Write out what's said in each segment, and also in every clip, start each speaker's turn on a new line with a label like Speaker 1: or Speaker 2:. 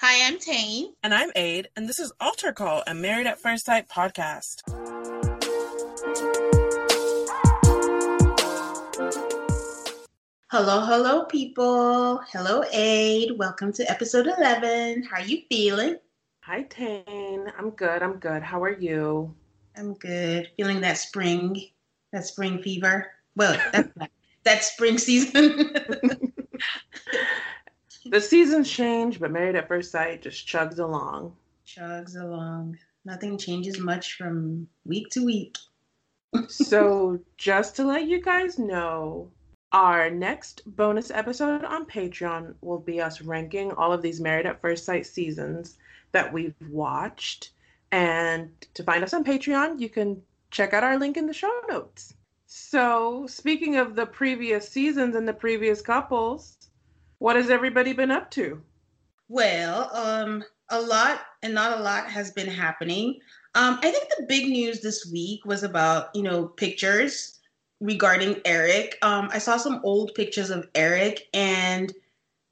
Speaker 1: Hi, I'm Tane.
Speaker 2: And I'm Aid, and this is Altar Call, a Married at First Sight podcast.
Speaker 1: Hello, hello, people. Hello, Aid. Welcome to episode 11. How are you feeling?
Speaker 2: Hi, Tane. I'm good. I'm good. How are you?
Speaker 1: I'm good. Feeling that spring, that spring fever. Well, that's that spring season.
Speaker 2: the seasons change, but Married at First Sight just chugs along.
Speaker 1: Chugs along. Nothing changes much from week to week.
Speaker 2: so, just to let you guys know, our next bonus episode on Patreon will be us ranking all of these Married at First Sight seasons that we've watched. And to find us on Patreon, you can check out our link in the show notes. So, speaking of the previous seasons and the previous couples, what has everybody been up to?
Speaker 1: Well, um, a lot and not a lot has been happening. Um, I think the big news this week was about, you know, pictures regarding Eric. Um, I saw some old pictures of Eric, and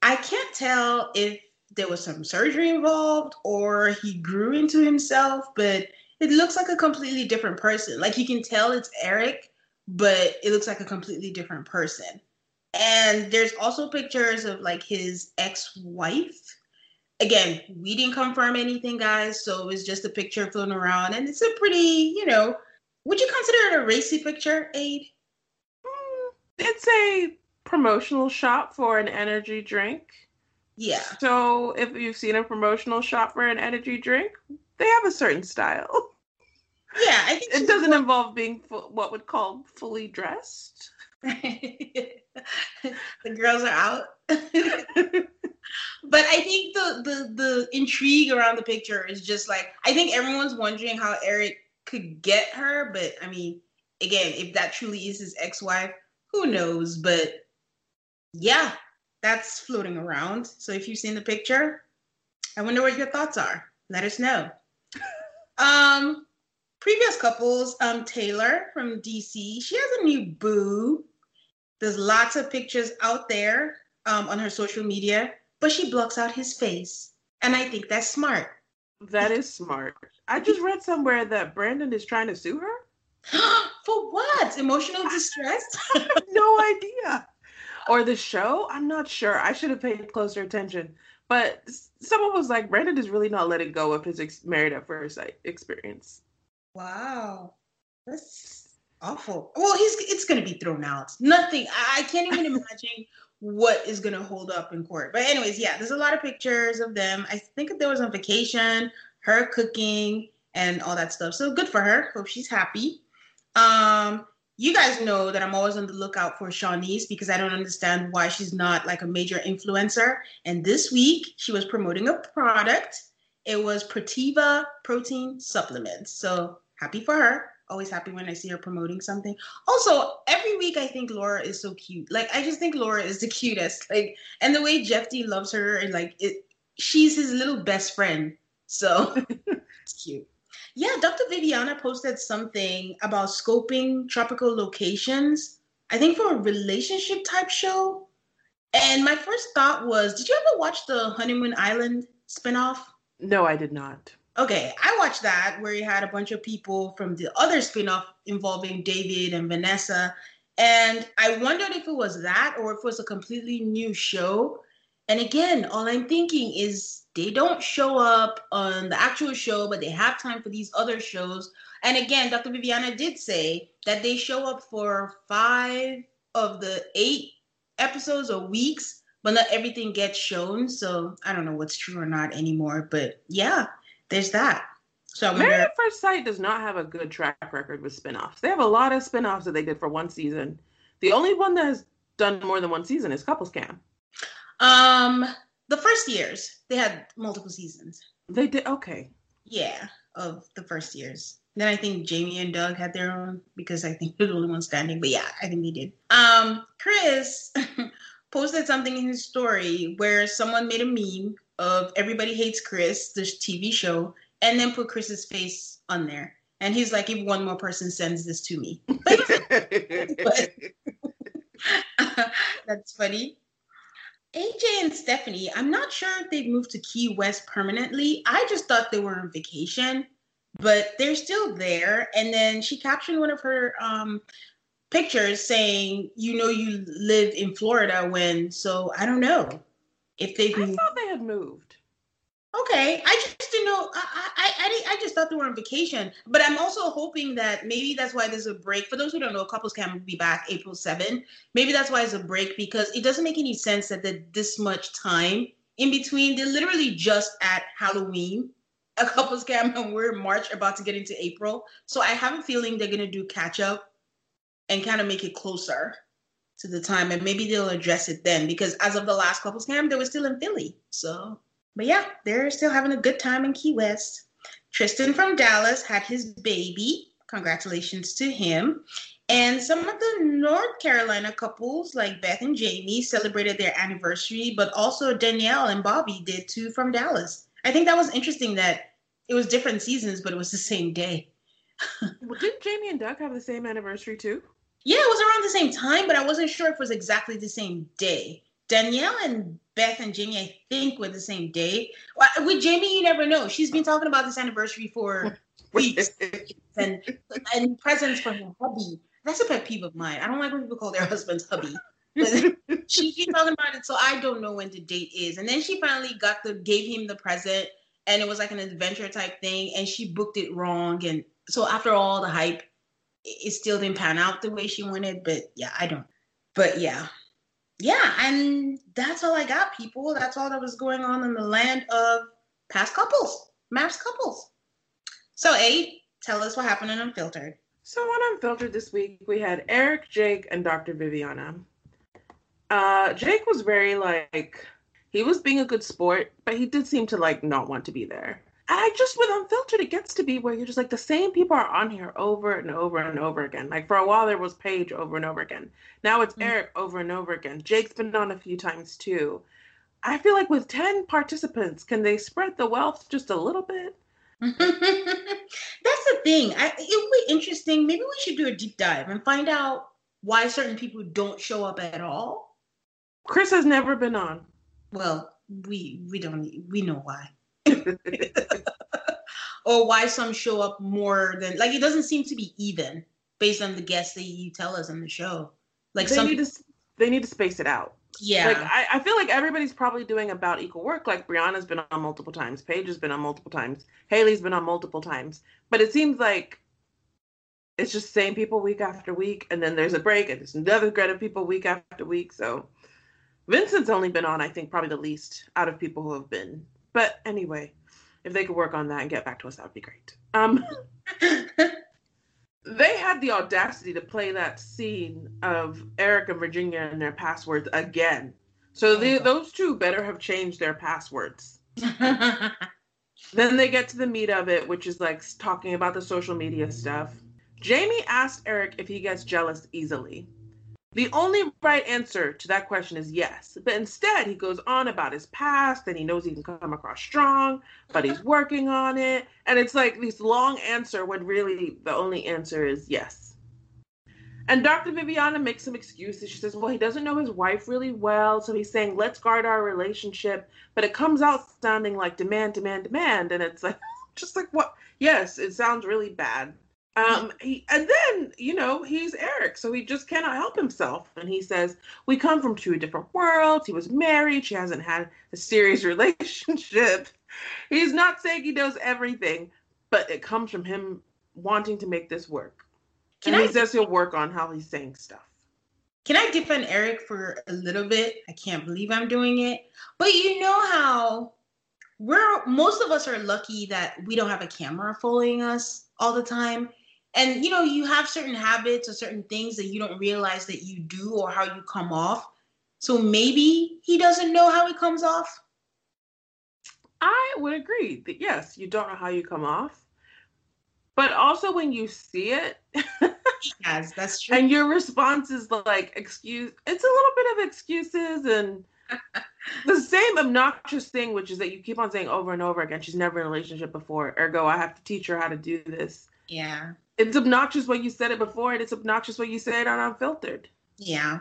Speaker 1: I can't tell if there was some surgery involved or he grew into himself, but it looks like a completely different person. Like you can tell it's Eric, but it looks like a completely different person. And there's also pictures of like his ex-wife. Again, we didn't confirm anything, guys, so it was just a picture floating around, and it's a pretty, you know, would you consider it a racy picture, Aid?
Speaker 2: Mm, it's a promotional shot for an energy drink.
Speaker 1: Yeah.
Speaker 2: So if you've seen a promotional shot for an energy drink, they have a certain style.
Speaker 1: Yeah, I think
Speaker 2: it doesn't involve being fu- what would call fully dressed.
Speaker 1: the girls are out. but I think the, the the intrigue around the picture is just like I think everyone's wondering how Eric could get her, but I mean, again, if that truly is his ex-wife, who knows? But yeah, that's floating around. So if you've seen the picture, I wonder what your thoughts are. Let us know. um, previous couples, um, Taylor from DC, she has a new boo. There's lots of pictures out there um, on her social media, but she blocks out his face. And I think that's smart.
Speaker 2: That is smart. I just read somewhere that Brandon is trying to sue her.
Speaker 1: For what? Emotional distress?
Speaker 2: I have no idea. Or the show? I'm not sure. I should have paid closer attention. But someone was like, Brandon is really not letting go of his ex- married at first sight experience.
Speaker 1: Wow. That's awful. Well, he's it's gonna be thrown out. Nothing. I can't even imagine what is gonna hold up in court. But anyways, yeah, there's a lot of pictures of them. I think there was on vacation, her cooking and all that stuff. So good for her. Hope she's happy. Um, you guys know that I'm always on the lookout for Shawniece because I don't understand why she's not like a major influencer. And this week she was promoting a product. It was Protiva protein supplements. So happy for her. Always happy when I see her promoting something. Also, every week I think Laura is so cute. Like I just think Laura is the cutest. Like and the way Jephte loves her and like it she's his little best friend. So it's cute. Yeah, Dr. Viviana posted something about scoping tropical locations, I think for a relationship type show. And my first thought was, did you ever watch the Honeymoon Island spinoff?
Speaker 2: No, I did not.
Speaker 1: Okay, I watched that where you had a bunch of people from the other spinoff involving David and Vanessa. And I wondered if it was that or if it was a completely new show. And again, all I'm thinking is they don't show up on the actual show, but they have time for these other shows. And again, Dr. Viviana did say that they show up for five of the eight episodes or weeks, but not everything gets shown. So I don't know what's true or not anymore. But yeah, there's that. So
Speaker 2: I Married at First Sight does not have a good track record with spinoffs. They have a lot of spinoffs that they did for one season. The only one that has done more than one season is Couples Cam.
Speaker 1: Um, the first years they had multiple seasons.
Speaker 2: They did okay.
Speaker 1: Yeah, of the first years. Then I think Jamie and Doug had their own because I think they're the only one standing. But yeah, I think they did. Um, Chris posted something in his story where someone made a meme of Everybody Hates Chris, this TV show, and then put Chris's face on there. And he's like, if one more person sends this to me. that's funny. AJ and Stephanie, I'm not sure if they've moved to Key West permanently. I just thought they were on vacation, but they're still there. And then she captioned one of her um, pictures saying, "You know, you lived in Florida when." So I don't know if they've.
Speaker 2: I thought they had moved.
Speaker 1: Okay, I just didn't know. I, I I I just thought they were on vacation, but I'm also hoping that maybe that's why there's a break. For those who don't know, Couples Cam will be back April 7. Maybe that's why it's a break because it doesn't make any sense that there's this much time in between. They're literally just at Halloween, a Couples Cam, and we're March about to get into April. So I have a feeling they're gonna do catch up and kind of make it closer to the time, and maybe they'll address it then because as of the last Couples Cam, they were still in Philly, so. But yeah, they're still having a good time in Key West. Tristan from Dallas had his baby. Congratulations to him. And some of the North Carolina couples, like Beth and Jamie, celebrated their anniversary, but also Danielle and Bobby did too from Dallas. I think that was interesting that it was different seasons, but it was the same day.
Speaker 2: well, didn't Jamie and Doug have the same anniversary too?
Speaker 1: Yeah, it was around the same time, but I wasn't sure if it was exactly the same day. Danielle and Beth and Jamie, I think, were the same day. With Jamie, you never know. She's been talking about this anniversary for weeks and and presents for her hubby. That's a pet peeve of mine. I don't like when people call their husbands hubby. she she's talking about it, so I don't know when the date is. And then she finally got the gave him the present, and it was like an adventure type thing, and she booked it wrong. And so after all the hype, it still didn't pan out the way she wanted. But yeah, I don't. But yeah, yeah, and that's all I got, people. That's all that was going on in the land of past couples, MAFS couples. So, Aid, tell us what happened in Unfiltered.
Speaker 2: So, on Unfiltered this week, we had Eric, Jake, and Dr. Viviana. Uh, Jake was very like, he was being a good sport, but he did seem to like not want to be there. I just with unfiltered, it gets to be where you're just like the same people are on here over and over and over again. Like for a while there was Paige over and over again. Now it's mm-hmm. Eric over and over again. Jake's been on a few times too. I feel like with ten participants, can they spread the wealth just a little bit?
Speaker 1: That's the thing. I, it would be interesting. Maybe we should do a deep dive and find out why certain people don't show up at all.
Speaker 2: Chris has never been on.
Speaker 1: Well, we we don't we know why. or why some show up more than like it doesn't seem to be even based on the guests that you tell us on the show. Like
Speaker 2: they
Speaker 1: some
Speaker 2: need to they need to space it out.
Speaker 1: Yeah.
Speaker 2: Like I, I feel like everybody's probably doing about equal work. Like Brianna's been on multiple times, Paige has been on multiple times, Haley's been on multiple times. But it seems like it's just same people week after week, and then there's a break, and there's another group of people week after week. So Vincent's only been on, I think, probably the least out of people who have been. But anyway, if they could work on that and get back to us, that would be great. Um, They had the audacity to play that scene of Eric and Virginia and their passwords again. So they, those two better have changed their passwords. then they get to the meat of it, which is like talking about the social media stuff. Jamie asked Eric if he gets jealous easily. The only right answer to that question is yes. But instead, he goes on about his past and he knows he can come across strong, but he's working on it. And it's like this long answer when really the only answer is yes. And Dr. Viviana makes some excuses. She says, well, he doesn't know his wife really well. So he's saying, let's guard our relationship. But it comes out sounding like demand, demand, demand. And it's like, just like what? Yes, it sounds really bad. Um, he, and then, you know, he's Eric, so he just cannot help himself. And he says, We come from two different worlds. He was married, she hasn't had a serious relationship. He's not saying he knows everything, but it comes from him wanting to make this work. Can and I, he says he'll work on how he's saying stuff.
Speaker 1: Can I defend Eric for a little bit? I can't believe I'm doing it. But you know how we're most of us are lucky that we don't have a camera following us all the time and you know you have certain habits or certain things that you don't realize that you do or how you come off. So maybe he doesn't know how he comes off.
Speaker 2: I would agree that yes you don't know how you come off. But also when you see it
Speaker 1: yes that's true.
Speaker 2: and your response is like excuse it's a little bit of excuses and the same obnoxious thing which is that you keep on saying over and over again she's never in a relationship before ergo i have to teach her how to do this.
Speaker 1: Yeah
Speaker 2: it's obnoxious when you said it before, and it's obnoxious when you say it on unfiltered.
Speaker 1: Yeah.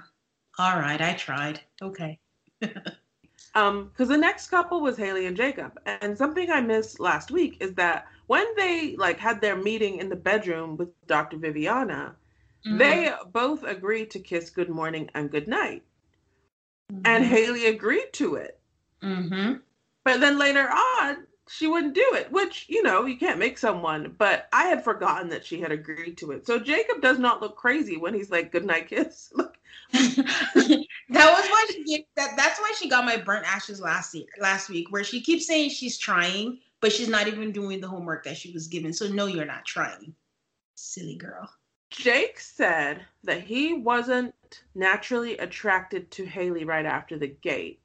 Speaker 1: All right, I tried. Okay.
Speaker 2: um, because the next couple was Haley and Jacob, and something I missed last week is that when they like had their meeting in the bedroom with Dr. Viviana, mm-hmm. they both agreed to kiss good morning and good night, mm-hmm. and Haley agreed to it.
Speaker 1: Mm-hmm.
Speaker 2: But then later on, she wouldn't do it, which, you know, you can't make someone, but I had forgotten that she had agreed to it. So Jacob does not look crazy when he's like, good night kiss.
Speaker 1: that was why she that that's why she got my burnt ashes last year last week, where she keeps saying she's trying, but she's not even doing the homework that she was given. So no, you're not trying. Silly girl.
Speaker 2: Jake said that he wasn't naturally attracted to Haley right after the gate.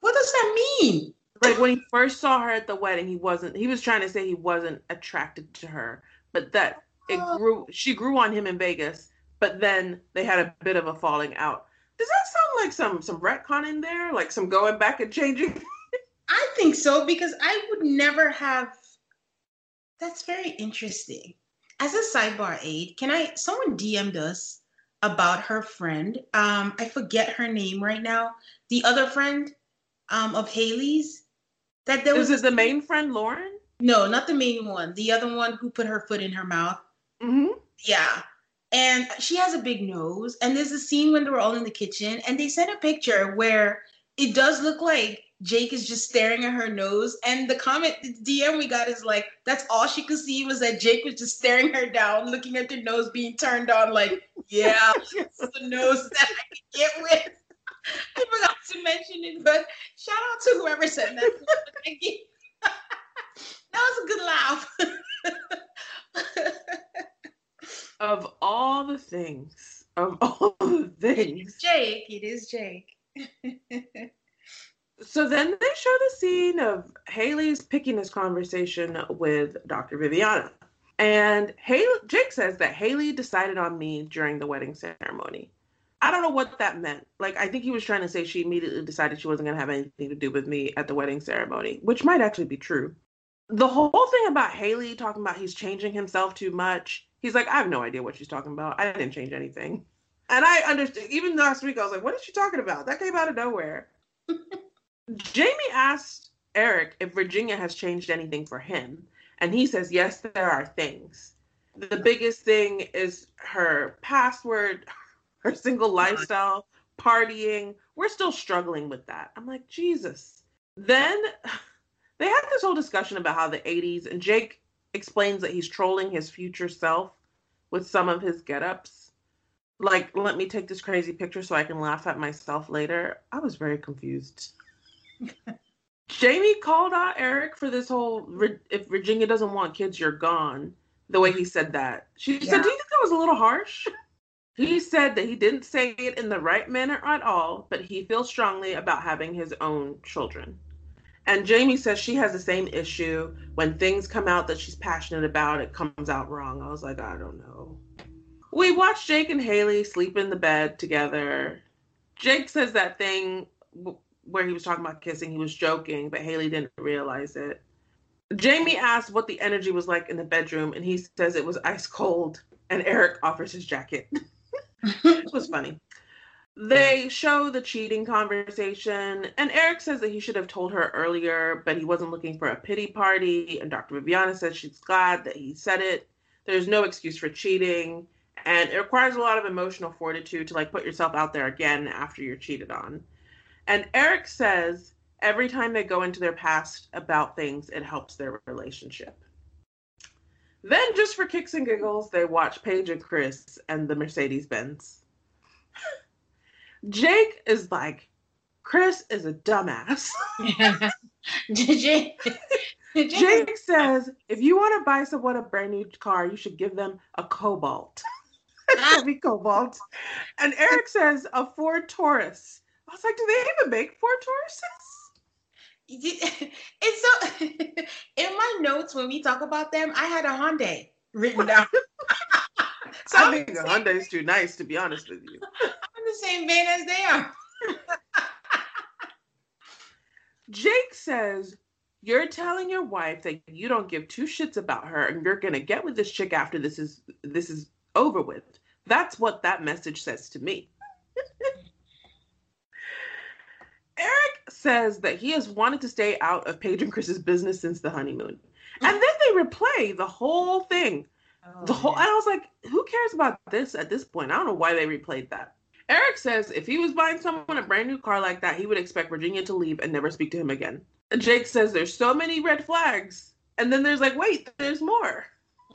Speaker 1: What does that mean?
Speaker 2: Like when he first saw her at the wedding, he wasn't. He was trying to say he wasn't attracted to her, but that it oh. grew. She grew on him in Vegas, but then they had a bit of a falling out. Does that sound like some some retcon in there, like some going back and changing?
Speaker 1: I think so because I would never have. That's very interesting. As a sidebar aid, can I? Someone DM'd us about her friend. Um, I forget her name right now. The other friend um, of Haley's
Speaker 2: that there was. Is it the main friend, Lauren?
Speaker 1: No, not the main one. The other one who put her foot in her mouth.
Speaker 2: Mm-hmm.
Speaker 1: Yeah. And she has a big nose. And there's a scene when they were all in the kitchen, and they sent a picture where it does look like Jake is just staring at her nose. And the comment the DM we got is like, that's all she could see was that Jake was just staring her down, looking at the nose being turned on, like, yeah, the nose that I can get with. I forgot to mention it, but shout out to whoever said that. Thank you. that was a good
Speaker 2: laugh. of all the things, of all the things,
Speaker 1: Jake. It is Jake.
Speaker 2: so then they show the scene of Haley's picking this conversation with Dr. Viviana. And Haley, Jake says that Haley decided on me during the wedding ceremony. I don't know what that meant. Like, I think he was trying to say she immediately decided she wasn't going to have anything to do with me at the wedding ceremony, which might actually be true. The whole thing about Haley talking about he's changing himself too much, he's like, I have no idea what she's talking about. I didn't change anything. And I understood, even last week, I was like, what is she talking about? That came out of nowhere. Jamie asked Eric if Virginia has changed anything for him. And he says, yes, there are things. The biggest thing is her password, her single lifestyle, partying. We're still struggling with that. I'm like, Jesus. Then they had this whole discussion about how the 80s, and Jake explains that he's trolling his future self with some of his get-ups. Like, let me take this crazy picture so I can laugh at myself later. I was very confused. Jamie called out Eric for this whole if Virginia doesn't want kids, you're gone. the way he said that. She yeah. said, Do you think that was a little harsh? He said that he didn't say it in the right manner at all, but he feels strongly about having his own children. And Jamie says she has the same issue. When things come out that she's passionate about, it comes out wrong. I was like, I don't know. We watched Jake and Haley sleep in the bed together. Jake says that thing where he was talking about kissing, he was joking, but Haley didn't realize it. Jamie asked what the energy was like in the bedroom, and he says it was ice cold, and Eric offers his jacket. it was funny. They show the cheating conversation, and Eric says that he should have told her earlier, but he wasn't looking for a pity party. And Dr. Viviana says she's glad that he said it. There's no excuse for cheating, and it requires a lot of emotional fortitude to like put yourself out there again after you're cheated on. And Eric says every time they go into their past about things, it helps their relationship. Then, just for kicks and giggles, they watch Paige and Chris and the Mercedes Benz. Jake is like, Chris is a dumbass. Jake, Jake says, if you want to buy someone a brand new car, you should give them a Cobalt. Chevy Cobalt. And Eric says, a Ford Taurus. I was like, do they even make Ford Tauruses?
Speaker 1: it's so in my notes when we talk about them, I had a Hyundai written down.
Speaker 2: so I think a Hyundai is too nice to be honest with you.
Speaker 1: I'm the same vein as they are.
Speaker 2: Jake says you're telling your wife that you don't give two shits about her and you're gonna get with this chick after this is this is over with. That's what that message says to me. Eric says that he has wanted to stay out of Paige and Chris's business since the honeymoon. And then they replay the whole thing. Oh, the whole and I was like, who cares about this at this point? I don't know why they replayed that. Eric says if he was buying someone a brand new car like that, he would expect Virginia to leave and never speak to him again. Jake says there's so many red flags. And then there's like, wait, there's more.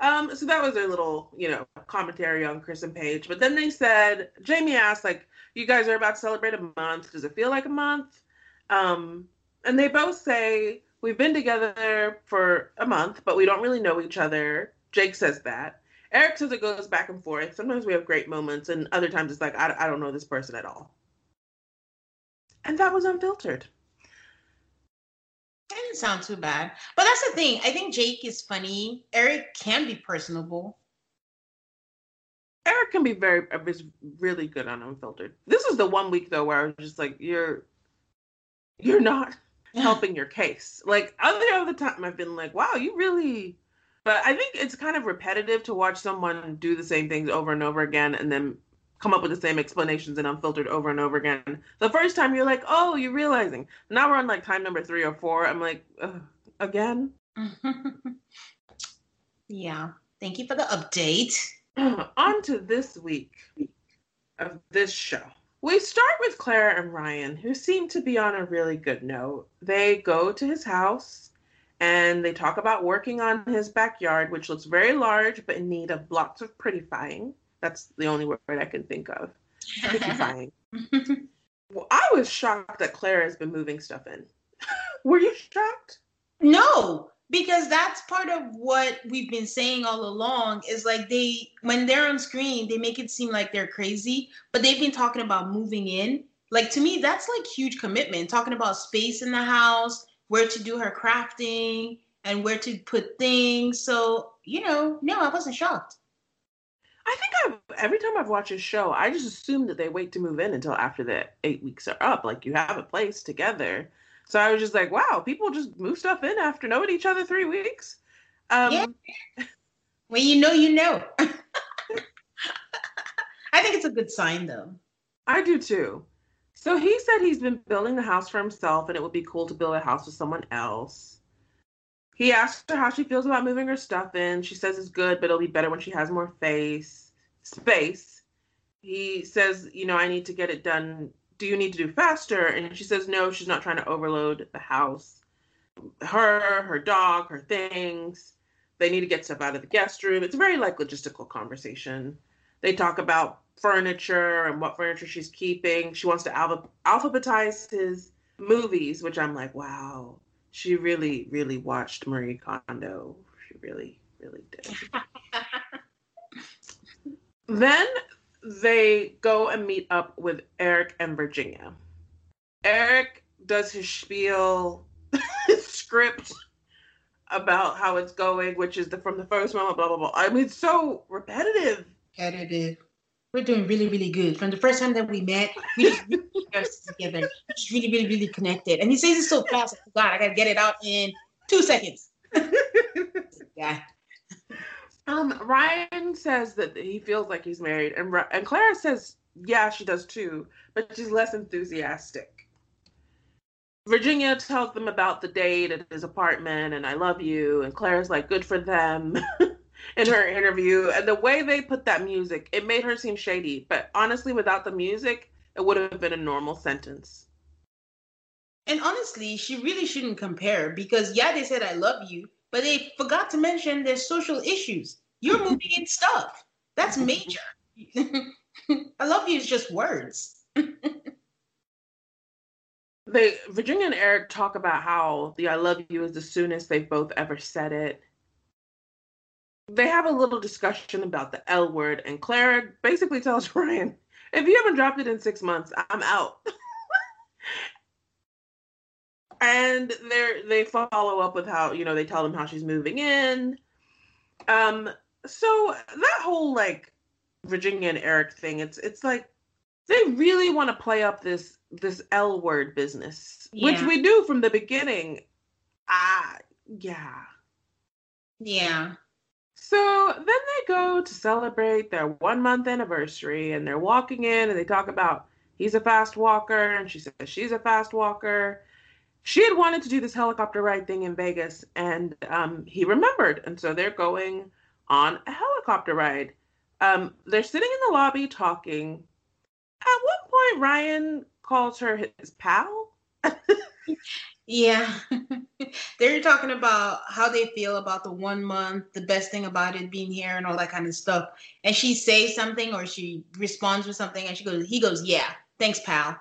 Speaker 2: um, so that was their little, you know, commentary on Chris and Paige. But then they said, Jamie asked, like, you guys are about to celebrate a month. Does it feel like a month? Um, and they both say, We've been together for a month, but we don't really know each other. Jake says that. Eric says it goes back and forth. Sometimes we have great moments, and other times it's like, I, I don't know this person at all. And that was unfiltered.
Speaker 1: That didn't sound too bad. But that's the thing. I think Jake is funny. Eric can be personable.
Speaker 2: Eric can be very uh, is really good on unfiltered. This is the one week though where I was just like, you're you're not helping your case. Like other other time I've been like, wow, you really but I think it's kind of repetitive to watch someone do the same things over and over again and then come up with the same explanations and unfiltered over and over again. The first time you're like, oh, you're realizing. Now we're on like time number three or four. I'm like, again?
Speaker 1: yeah. Thank you for the update.
Speaker 2: on to this week of this show. We start with Claire and Ryan, who seem to be on a really good note. They go to his house and they talk about working on his backyard, which looks very large but in need of lots of prettifying. That's the only word I can think of. Prettifying. well, I was shocked that Claire has been moving stuff in. Were you shocked?
Speaker 1: No, because that's part of what we've been saying all along is like they when they're on screen they make it seem like they're crazy but they've been talking about moving in like to me that's like huge commitment talking about space in the house where to do her crafting and where to put things so you know no i wasn't shocked
Speaker 2: i think i've every time i've watched a show i just assume that they wait to move in until after the eight weeks are up like you have a place together so I was just like, wow, people just move stuff in after knowing each other three weeks. Um, yeah.
Speaker 1: When you know, you know. I think it's a good sign, though.
Speaker 2: I do too. So he said he's been building the house for himself and it would be cool to build a house with someone else. He asked her how she feels about moving her stuff in. She says it's good, but it'll be better when she has more face space. He says, you know, I need to get it done do you need to do faster? And she says, no, she's not trying to overload the house. Her, her dog, her things. They need to get stuff out of the guest room. It's a very like logistical conversation. They talk about furniture and what furniture she's keeping. She wants to alphabetize his movies, which I'm like, wow. She really, really watched Marie Kondo. She really, really did. then they go and meet up with Eric and Virginia. Eric does his spiel script about how it's going, which is the from the first moment, blah blah blah. I mean, it's so repetitive.
Speaker 1: Repetitive. We're doing really, really good. From the first time that we met, we just really together. Just really, really, really connected. And he says it so fast. God, I gotta get it out in two seconds. yeah.
Speaker 2: Um, Ryan says that he feels like he's married, and and Clara says, yeah, she does too, but she's less enthusiastic. Virginia tells them about the date at his apartment and I love you. And Claire's like, good for them in her interview. And the way they put that music, it made her seem shady. But honestly, without the music, it would have been a normal sentence.
Speaker 1: And honestly, she really shouldn't compare because, yeah, they said I love you, but they forgot to mention their social issues. You're moving in stuff. That's major. I love you is just words
Speaker 2: they Virginia and Eric talk about how the I love you is the soonest they've both ever said it. They have a little discussion about the L word, and Clara basically tells Ryan, if you haven't dropped it in six months, I'm out. and they they follow up with how, you know, they tell them how she's moving in. Um, so that whole like Virginia and Eric thing, it's it's like they really want to play up this this L word business, yeah. which we do from the beginning. Ah, yeah.
Speaker 1: Yeah.
Speaker 2: So then they go to celebrate their one month anniversary and they're walking in and they talk about he's a fast walker and she says she's a fast walker. She had wanted to do this helicopter ride thing in Vegas and um, he remembered. And so they're going on a helicopter ride. Um, they're sitting in the lobby talking. At one point, Ryan calls her his pal.
Speaker 1: yeah. They're talking about how they feel about the one month, the best thing about it being here and all that kind of stuff. And she says something or she responds with something and she goes, he goes, Yeah, thanks, pal.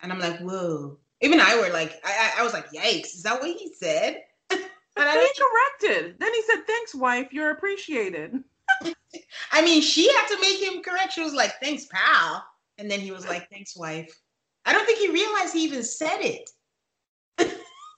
Speaker 1: And I'm like, whoa. Even I were like, I, I was like, yikes, is that what he said?
Speaker 2: But I he corrected. Then he said, Thanks, wife, you're appreciated.
Speaker 1: I mean, she had to make him correct. She was like, Thanks, pal. And then he was like, Thanks, wife. I don't think he realized he even said it.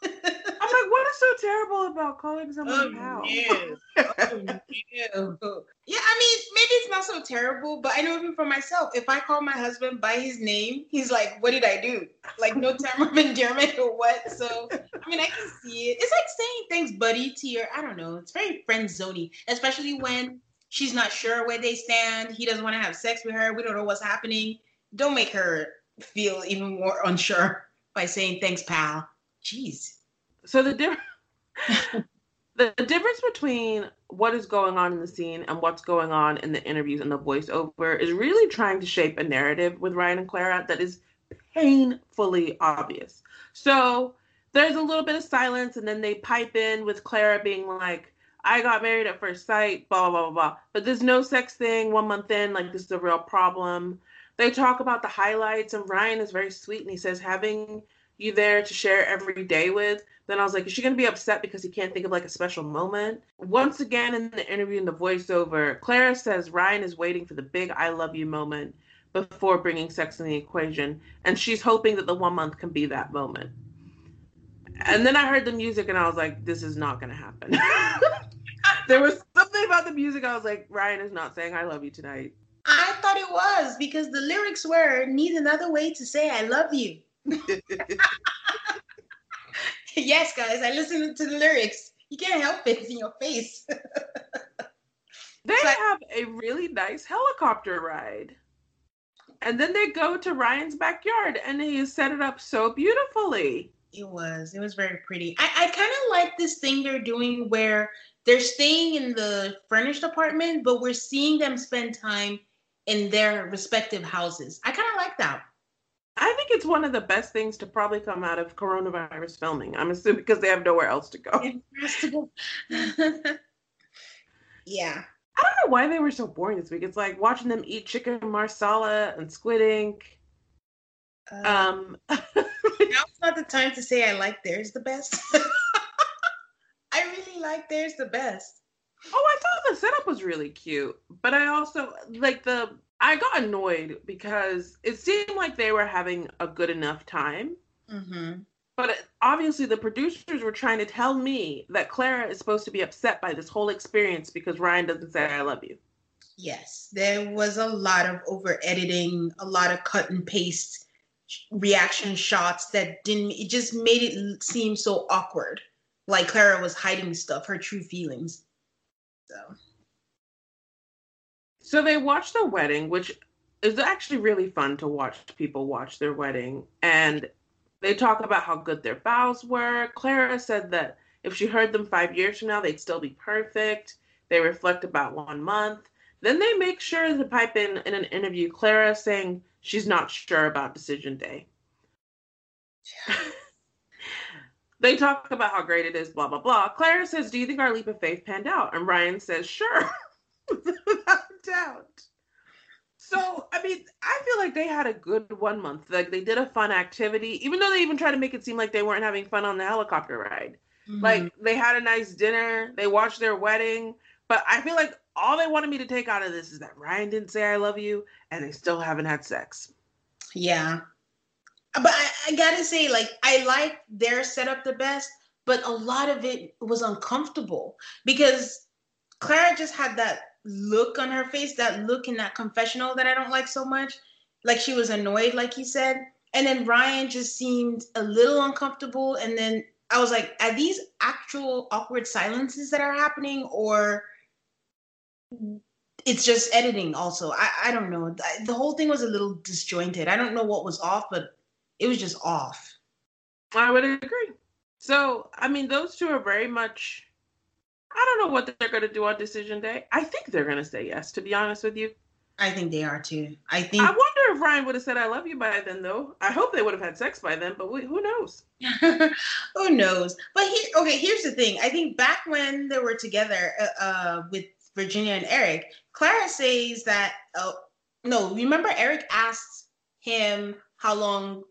Speaker 2: I'm like, what is so terrible about calling someone oh, oh Yeah. oh,
Speaker 1: yeah, I mean, maybe it's not so terrible, but I know even for myself, if I call my husband by his name, he's like, what did I do? Like, no term of endearment or what? So, I mean, I can see it. It's like saying thanks, buddy, to your, I don't know, it's very friend zony, especially when she's not sure where they stand. He doesn't want to have sex with her. We don't know what's happening. Don't make her feel even more unsure by saying thanks, pal. Jeez.
Speaker 2: So the difference the difference between what is going on in the scene and what's going on in the interviews and the voiceover is really trying to shape a narrative with Ryan and Clara that is painfully obvious. So there's a little bit of silence, and then they pipe in with Clara being like, I got married at first sight, blah, blah, blah, blah. But there's no sex thing one month in, like, this is a real problem they talk about the highlights, and Ryan is very sweet, and he says having you there to share every day with. Then I was like, is she gonna be upset because he can't think of like a special moment? Once again in the interview in the voiceover, Clara says Ryan is waiting for the big I love you moment before bringing sex in the equation, and she's hoping that the one month can be that moment. And then I heard the music and I was like, this is not gonna happen. there was something about the music I was like, Ryan is not saying I love you tonight.
Speaker 1: I thought it was because the lyrics were need another way to say I love you. yes, guys, I listened to the lyrics. You can't help it. It's in your face.
Speaker 2: they have a really nice helicopter ride. And then they go to Ryan's backyard and he set it up so beautifully.
Speaker 1: It was. It was very pretty. I, I kind of like this thing they're doing where they're staying in the furnished apartment, but we're seeing them spend time in their respective houses. I kind of like that.
Speaker 2: I think it's one of the best things to probably come out of coronavirus filming. I'm assuming because they have nowhere else to go.
Speaker 1: yeah.
Speaker 2: I don't know why they were so boring this week. It's like watching them eat chicken marsala and squid ink. Uh, um
Speaker 1: Now's not the time to say I like theirs the best. I really like theirs the best.
Speaker 2: Oh, I thought the setup was really cute, but I also like the. I got annoyed because it seemed like they were having a good enough time.
Speaker 1: Mm-hmm.
Speaker 2: But obviously, the producers were trying to tell me that Clara is supposed to be upset by this whole experience because Ryan doesn't say "I love you."
Speaker 1: Yes, there was a lot of over editing, a lot of cut and paste reaction shots that didn't. It just made it seem so awkward, like Clara was hiding stuff, her true feelings. So.
Speaker 2: So they watched the wedding, which is actually really fun to watch people watch their wedding. And they talk about how good their vows were. Clara said that if she heard them five years from now, they'd still be perfect. They reflect about one month. Then they make sure to pipe in in an interview Clara saying she's not sure about decision day. they talk about how great it is, blah, blah, blah. Clara says, Do you think our leap of faith panned out? And Ryan says, Sure, without doubt. So, I mean, I feel like they had a good one month. Like, they did a fun activity, even though they even tried to make it seem like they weren't having fun on the helicopter ride. Mm-hmm. Like, they had a nice dinner, they watched their wedding. But I feel like all they wanted me to take out of this is that Ryan didn't say I love you and they still haven't had sex.
Speaker 1: Yeah. But I, I gotta say, like, I like their setup the best, but a lot of it was uncomfortable because Clara just had that look on her face, that look in that confessional that I don't like so much. Like she was annoyed, like he said. And then Ryan just seemed a little uncomfortable. And then I was like, are these actual awkward silences that are happening or it's just editing also? I, I don't know. The whole thing was a little disjointed. I don't know what was off, but it was just off.
Speaker 2: I would agree. So, I mean, those two are very much I don't know what they're going to do on decision day. I think they're going to say yes, to be honest with you.
Speaker 1: I think they are too. I think.
Speaker 2: I wonder if Ryan would have said "I love you" by then, though. I hope they would have had sex by then, but we, who knows?
Speaker 1: who knows? But here, okay, here's the thing. I think back when they were together uh, uh, with Virginia and Eric, Clara says that. Uh, no, remember Eric asked him how long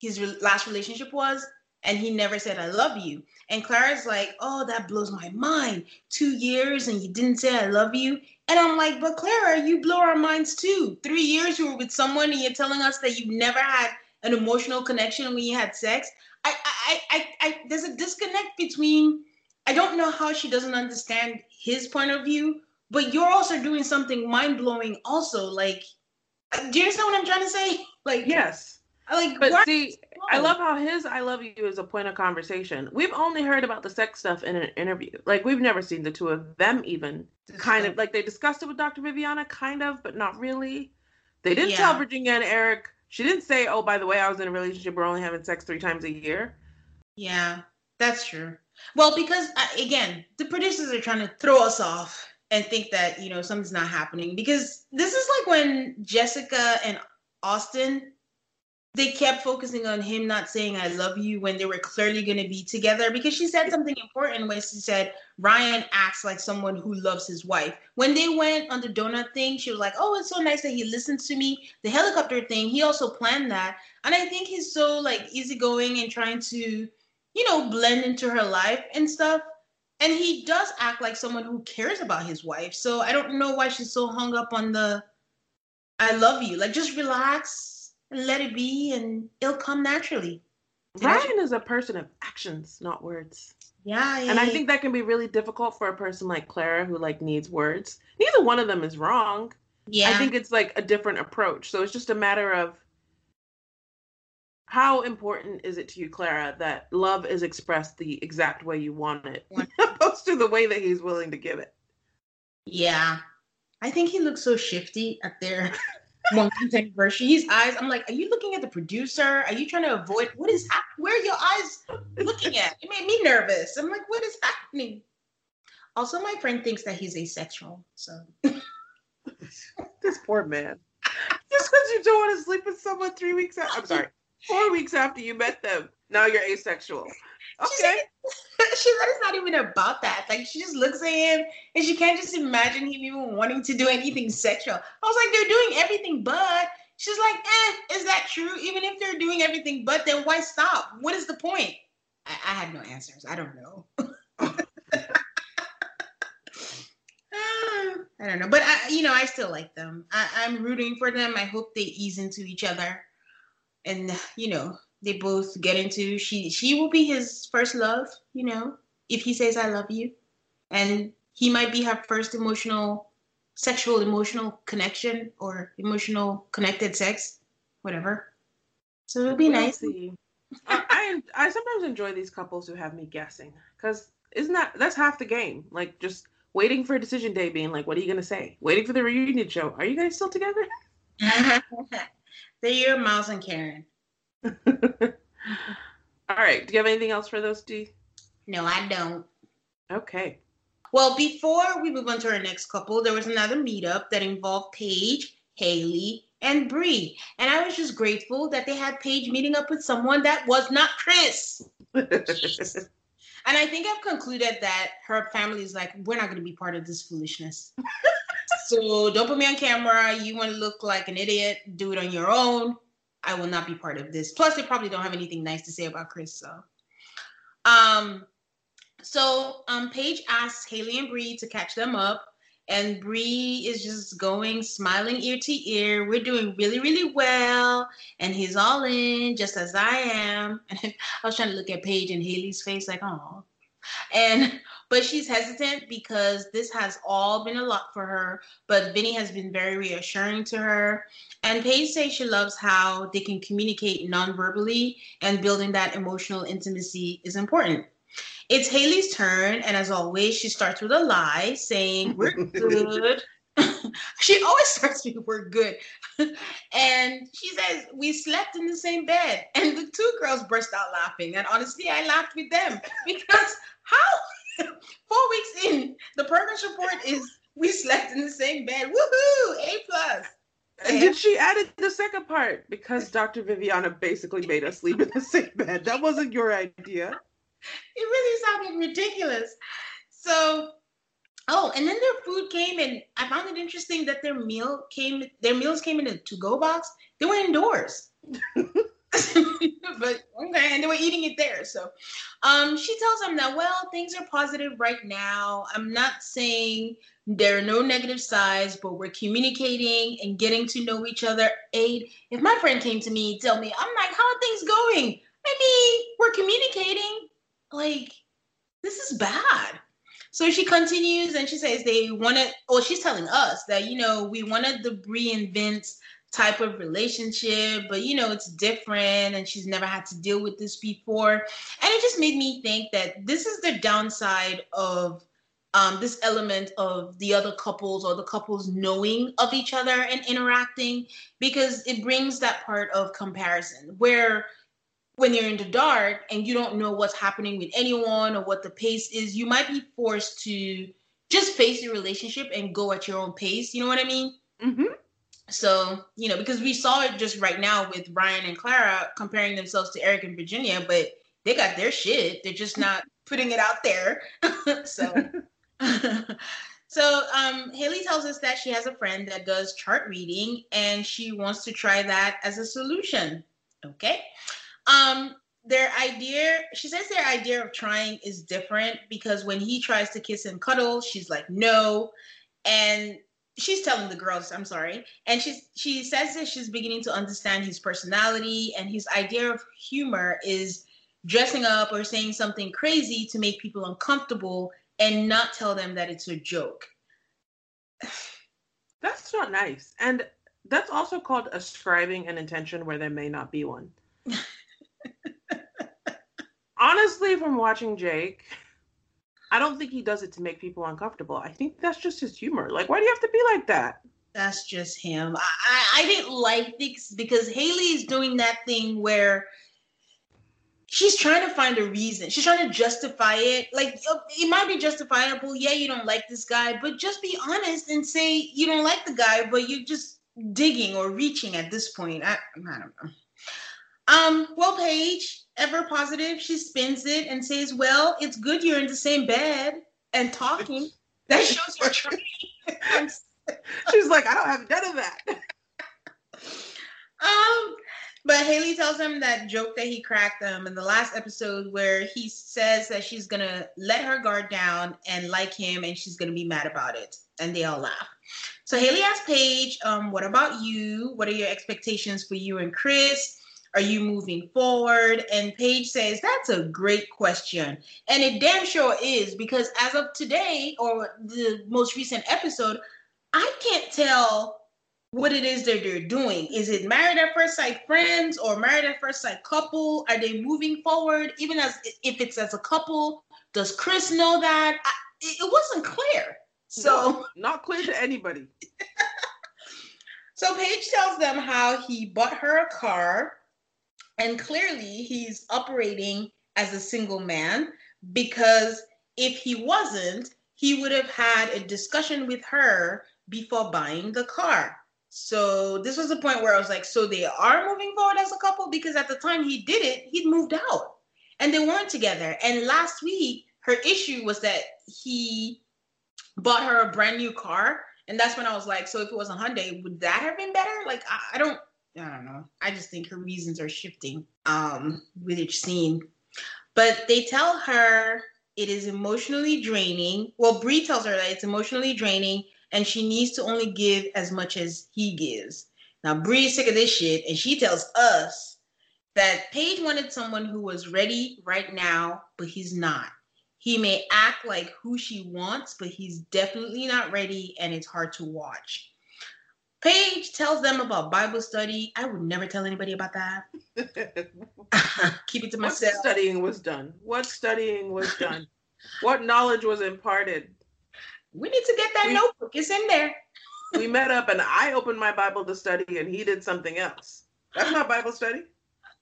Speaker 1: his re- last relationship was, and he never said "I love you." And Clara's like, oh, that blows my mind. Two years and you didn't say I love you. And I'm like, but Clara, you blow our minds too. Three years you were with someone and you're telling us that you've never had an emotional connection when you had sex. I, I, I, I, there's a disconnect between. I don't know how she doesn't understand his point of view, but you're also doing something mind blowing. Also, like, do you understand what I'm trying to say? Like,
Speaker 2: yes, like, but see, I love how his "I love you" is a point of conversation. We've only heard about the sex stuff in an interview. Like, we've never seen the two of them even kind of like they discussed it with Dr. Viviana, kind of, but not really. They didn't yeah. tell Virginia and Eric. She didn't say, "Oh, by the way, I was in a relationship. We're only having sex three times a year."
Speaker 1: Yeah, that's true. Well, because uh, again, the producers are trying to throw us off and think that you know something's not happening because this is like when Jessica and Austin they kept focusing on him not saying I love you when they were clearly going to be together because she said something important when she said Ryan acts like someone who loves his wife. When they went on the donut thing, she was like, "Oh, it's so nice that he listens to me." The helicopter thing, he also planned that. And I think he's so like easygoing and trying to, you know, blend into her life and stuff. And he does act like someone who cares about his wife. So I don't know why she's so hung up on the I love you. Like just relax and let it be and it'll come naturally.
Speaker 2: Ryan is a person of actions, not words.
Speaker 1: Yeah, yeah
Speaker 2: And I think that can be really difficult for a person like Clara who like needs words. Neither one of them is wrong. Yeah. I think it's like a different approach. So it's just a matter of how important is it to you, Clara, that love is expressed the exact way you want it, opposed to the way that he's willing to give it.
Speaker 1: Yeah. I think he looks so shifty up there. one anniversary. His eyes, I'm like, are you looking at the producer? Are you trying to avoid what is happening? Where are your eyes looking at? It made me nervous. I'm like, what is happening? Also, my friend thinks that he's asexual. So
Speaker 2: this poor man. Just because you don't want to sleep with someone three weeks after, I'm sorry, four weeks after you met them, now you're asexual. Okay. She said,
Speaker 1: she said it's not even about that. Like she just looks at him and she can't just imagine him even wanting to do anything sexual. I was like, they're doing everything but She's like, eh, is that true? Even if they're doing everything but, then why stop? What is the point? I, I had no answers. I don't know. I don't know, but I, you know, I still like them. I, I'm rooting for them. I hope they ease into each other, and you know, they both get into. She she will be his first love. You know, if he says I love you, and he might be her first emotional, sexual emotional connection or emotional connected sex, whatever. So it'll be we'll nice.
Speaker 2: I I sometimes enjoy these couples who have me guessing because isn't that that's half the game? Like just waiting for a decision day, being like, "What are you gonna say?" Waiting for the reunion show. Are you guys still together?
Speaker 1: They're your Miles and Karen.
Speaker 2: All right. Do you have anything else for those two?
Speaker 1: No, I don't.
Speaker 2: Okay.
Speaker 1: Well, before we move on to our next couple, there was another meetup that involved Paige, Haley, and Brie, and I was just grateful that they had Paige meeting up with someone that was not Chris. And I think I've concluded that her family is like, we're not going to be part of this foolishness. so don't put me on camera. You want to look like an idiot, do it on your own. I will not be part of this. Plus, they probably don't have anything nice to say about Chris. So, um, so um, Paige asks Haley and Brie to catch them up, and Brie is just going, smiling ear to ear. We're doing really, really well, and he's all in, just as I am. And I was trying to look at Paige and Haley's face, like, oh. And but she's hesitant because this has all been a lot for her. But Vinny has been very reassuring to her. And Paige says she loves how they can communicate non-verbally, and building that emotional intimacy is important. It's Haley's turn, and as always, she starts with a lie, saying, We're good. she always starts with, We're good. and she says, We slept in the same bed. And the two girls burst out laughing. And honestly, I laughed with them because how? Four weeks in, the progress report is we slept in the same bed. Woohoo! A plus.
Speaker 2: And did she added the second part because Dr. Viviana basically made us sleep in the same bed. That wasn't your idea
Speaker 1: it really sounded ridiculous. So, oh, and then their food came, and I found it interesting that their meal came, their meals came in a to-go box. They were indoors. but okay, and they were eating it there. So, um, she tells them that well, things are positive right now. I'm not saying there are no negative sides, but we're communicating and getting to know each other. Aid, if my friend came to me, tell me, I'm like, how are things going? Mean, we're communicating like this is bad so she continues and she says they wanted or she's telling us that you know we wanted and vince type of relationship but you know it's different and she's never had to deal with this before and it just made me think that this is the downside of um, this element of the other couples or the couples knowing of each other and interacting because it brings that part of comparison where when you're in the dark and you don't know what's happening with anyone or what the pace is, you might be forced to just face your relationship and go at your own pace. You know what I mean? Mm-hmm. So, you know, because we saw it just right now with Ryan and Clara comparing themselves to Eric and Virginia, but they got their shit. They're just not putting it out there. so, so um, Haley tells us that she has a friend that does chart reading and she wants to try that as a solution. Okay. Um, their idea, she says their idea of trying is different because when he tries to kiss and cuddle, she's like, no. And she's telling the girls, I'm sorry. And she's she says that she's beginning to understand his personality and his idea of humor is dressing up or saying something crazy to make people uncomfortable and not tell them that it's a joke.
Speaker 2: That's not nice. And that's also called ascribing an intention where there may not be one. Honestly, from watching Jake, I don't think he does it to make people uncomfortable. I think that's just his humor. Like, why do you have to be like that?
Speaker 1: That's just him. I, I, didn't like this because Haley's doing that thing where she's trying to find a reason. She's trying to justify it. Like uh, it might be justifiable. Yeah, you don't like this guy, but just be honest and say you don't like the guy, but you're just digging or reaching at this point. I, I don't know. Um, well, Paige, ever positive, she spins it and says, Well, it's good you're in the same bed and talking. That shows you're
Speaker 2: training. She's like, I don't have none of that.
Speaker 1: Um, but Haley tells him that joke that he cracked them in the last episode where he says that she's gonna let her guard down and like him and she's gonna be mad about it. And they all laugh. So Haley asks Paige, um, what about you? What are your expectations for you and Chris? Are you moving forward? And Paige says, That's a great question. And it damn sure is because as of today or the most recent episode, I can't tell what it is that they're doing. Is it married at first sight friends or married at first sight couple? Are they moving forward? Even as if it's as a couple, does Chris know that? I, it wasn't clear. So
Speaker 2: no, not clear to anybody.
Speaker 1: so Paige tells them how he bought her a car, and clearly he's operating as a single man because if he wasn't, he would have had a discussion with her before buying the car. So this was the point where I was like, so they are moving forward as a couple because at the time he did it, he'd moved out and they weren't together. And last week, her issue was that he bought her a brand new car. And that's when I was like, so if it was a Hyundai, would that have been better? Like, I, I don't, I don't know. I just think her reasons are shifting um, with each scene. But they tell her it is emotionally draining. Well, Bree tells her that it's emotionally draining and she needs to only give as much as he gives. Now, Bree's sick of this shit, and she tells us that Paige wanted someone who was ready right now, but he's not. He may act like who she wants, but he's definitely not ready, and it's hard to watch. Paige tells them about Bible study. I would never tell anybody about that. Keep it to myself.
Speaker 2: What studying was done? What studying was done? what knowledge was imparted?
Speaker 1: We need to get that we, notebook. It's in there.
Speaker 2: we met up and I opened my Bible to study and he did something else. That's not Bible study.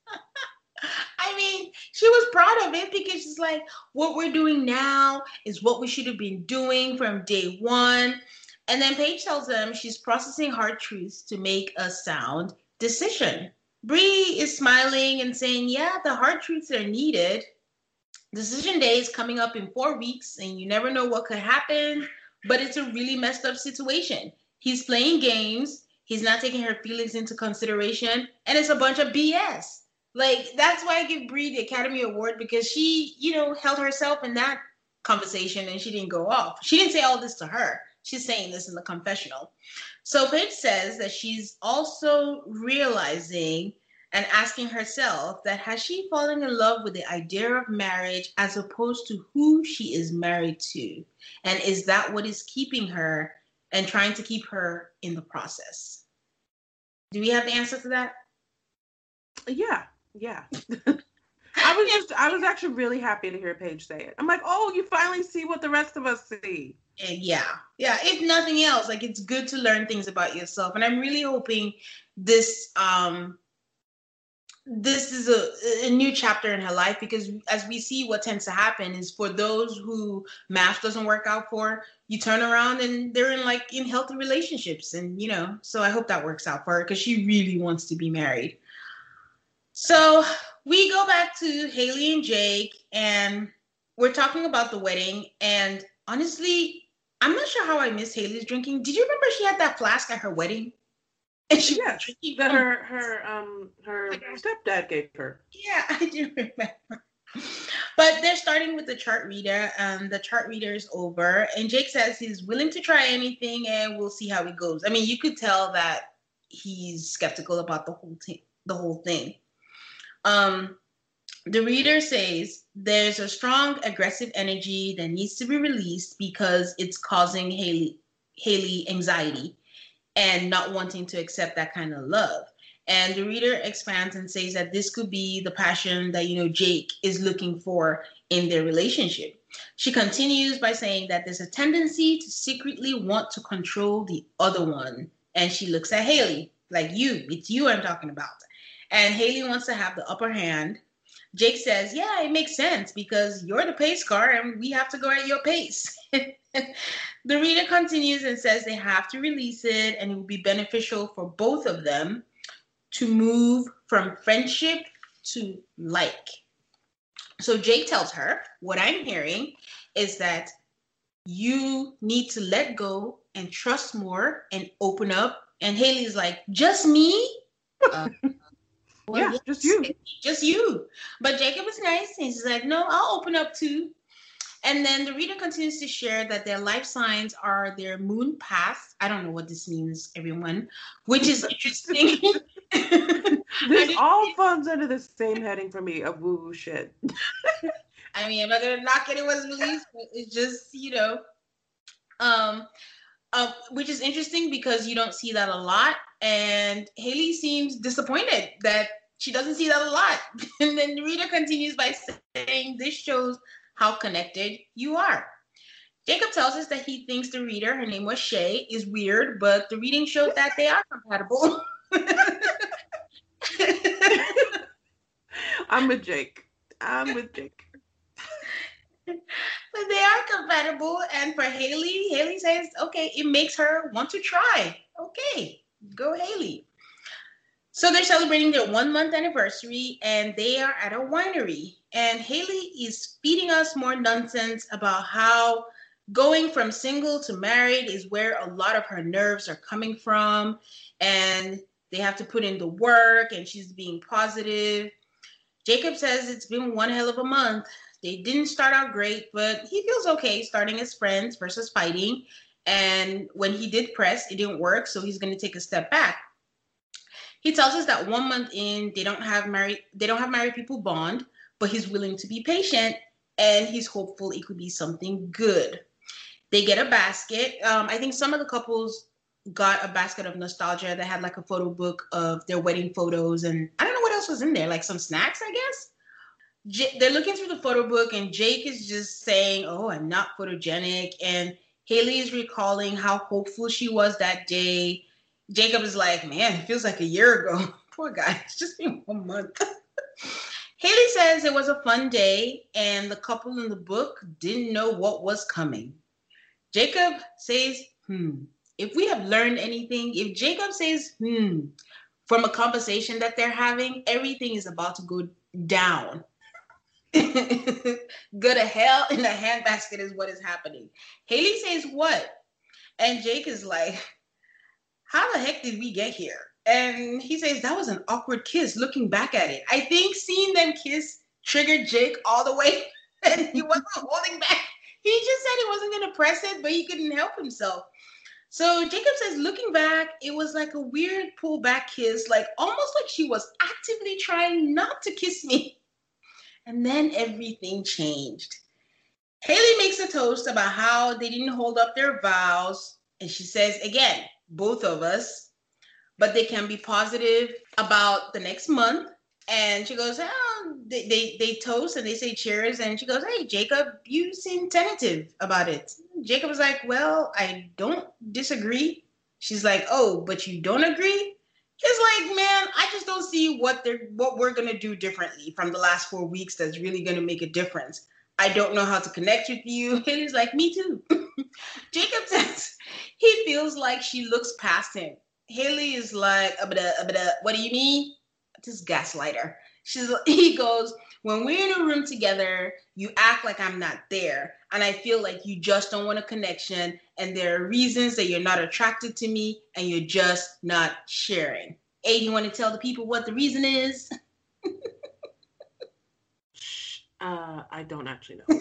Speaker 1: I mean, she was proud of it because she's like, what we're doing now is what we should have been doing from day one. And then Paige tells them she's processing hard truths to make a sound decision. Bree is smiling and saying, Yeah, the hard truths are needed. Decision day is coming up in four weeks, and you never know what could happen, but it's a really messed up situation. He's playing games, he's not taking her feelings into consideration, and it's a bunch of BS. Like that's why I give Bree the Academy Award because she, you know, held herself in that conversation and she didn't go off. She didn't say all this to her. She's saying this in the confessional. So Paige says that she's also realizing and asking herself that has she fallen in love with the idea of marriage as opposed to who she is married to? And is that what is keeping her and trying to keep her in the process? Do we have the answer to that?
Speaker 2: Yeah. Yeah. I was just I was actually really happy to hear Paige say it. I'm like, oh, you finally see what the rest of us see.
Speaker 1: And yeah. Yeah. If nothing else, like it's good to learn things about yourself. And I'm really hoping this um this is a, a new chapter in her life because as we see what tends to happen is for those who MAFS doesn't work out for you turn around and they're in like in healthy relationships and you know so i hope that works out for her because she really wants to be married so we go back to Haley and Jake, and we're talking about the wedding. And honestly, I'm not sure how I miss Haley's drinking. Did you remember she had that flask at her wedding?
Speaker 2: And she yeah, that her her um her stepdad gave her.
Speaker 1: Yeah, I do remember. But they're starting with the chart reader. Um, the chart reader is over, and Jake says he's willing to try anything, and we'll see how it goes. I mean, you could tell that he's skeptical about the whole thing. The whole thing. Um, the reader says there's a strong aggressive energy that needs to be released because it's causing Haley Haley anxiety and not wanting to accept that kind of love. And the reader expands and says that this could be the passion that you know Jake is looking for in their relationship. She continues by saying that there's a tendency to secretly want to control the other one. And she looks at Haley, like you, it's you I'm talking about and Haley wants to have the upper hand. Jake says, Yeah, it makes sense because you're the pace car and we have to go at your pace. the reader continues and says they have to release it and it will be beneficial for both of them to move from friendship to like. So Jake tells her, What I'm hearing is that you need to let go and trust more and open up. And Haley's like, Just me? Uh,
Speaker 2: well, yeah, yes, just you.
Speaker 1: Just you. But Jacob is nice. And he's like, no, I'll open up too. And then the reader continues to share that their life signs are their moon path. I don't know what this means, everyone, which is interesting.
Speaker 2: this all falls under the same heading for me of woo woo shit.
Speaker 1: I mean, I'm not gonna knock anyone's beliefs, but it's just, you know, um, uh, which is interesting because you don't see that a lot. And Haley seems disappointed that she doesn't see that a lot. and then the reader continues by saying, This shows how connected you are. Jacob tells us that he thinks the reader, her name was Shay, is weird, but the reading showed that they are compatible.
Speaker 2: I'm with Jake. I'm with Jake.
Speaker 1: But they are compatible. And for Haley, Haley says, okay, it makes her want to try. Okay, go Haley. So they're celebrating their one month anniversary and they are at a winery. And Haley is feeding us more nonsense about how going from single to married is where a lot of her nerves are coming from. And they have to put in the work and she's being positive. Jacob says it's been one hell of a month. They didn't start out great, but he feels okay starting as friends versus fighting. And when he did press, it didn't work, so he's going to take a step back. He tells us that one month in, they don't have married they don't have married people bond, but he's willing to be patient and he's hopeful it could be something good. They get a basket. Um, I think some of the couples got a basket of nostalgia that had like a photo book of their wedding photos and I don't know what else was in there, like some snacks, I guess. J- they're looking through the photo book and Jake is just saying, "Oh, I'm not photogenic," and Haley is recalling how hopeful she was that day. Jacob is like, "Man, it feels like a year ago." Poor guy, it's just been one month. Haley says it was a fun day and the couple in the book didn't know what was coming. Jacob says, "Hmm, if we have learned anything, if Jacob says, hmm, from a conversation that they're having, everything is about to go down. go to hell in a handbasket is what is happening. Haley says, what? And Jake is like, how the heck did we get here? And he says, that was an awkward kiss looking back at it. I think seeing them kiss triggered Jake all the way, and he wasn't holding back. He just said he wasn't going to press it, but he couldn't help himself. So Jacob says, looking back, it was like a weird pullback kiss, like almost like she was actively trying not to kiss me. And then everything changed. Haley makes a toast about how they didn't hold up their vows. And she says, again, both of us, but they can be positive about the next month. And she goes, oh, they, they, they toast and they say cheers. And she goes, hey, Jacob, you seem tentative about it. Jacob was like, well, I don't disagree. She's like, oh, but you don't agree? He's like, man, I just don't see what they're what we're gonna do differently from the last four weeks that's really gonna make a difference. I don't know how to connect with you. And he's like, me too. Jacob says he feels like she looks past him. Haley is like, what do you mean? This gaslighter. She's he goes, when we're in a room together, you act like I'm not there. And I feel like you just don't want a connection. And there are reasons that you're not attracted to me and you're just not sharing. A, you want to tell the people what the reason is?
Speaker 2: uh, I don't actually know.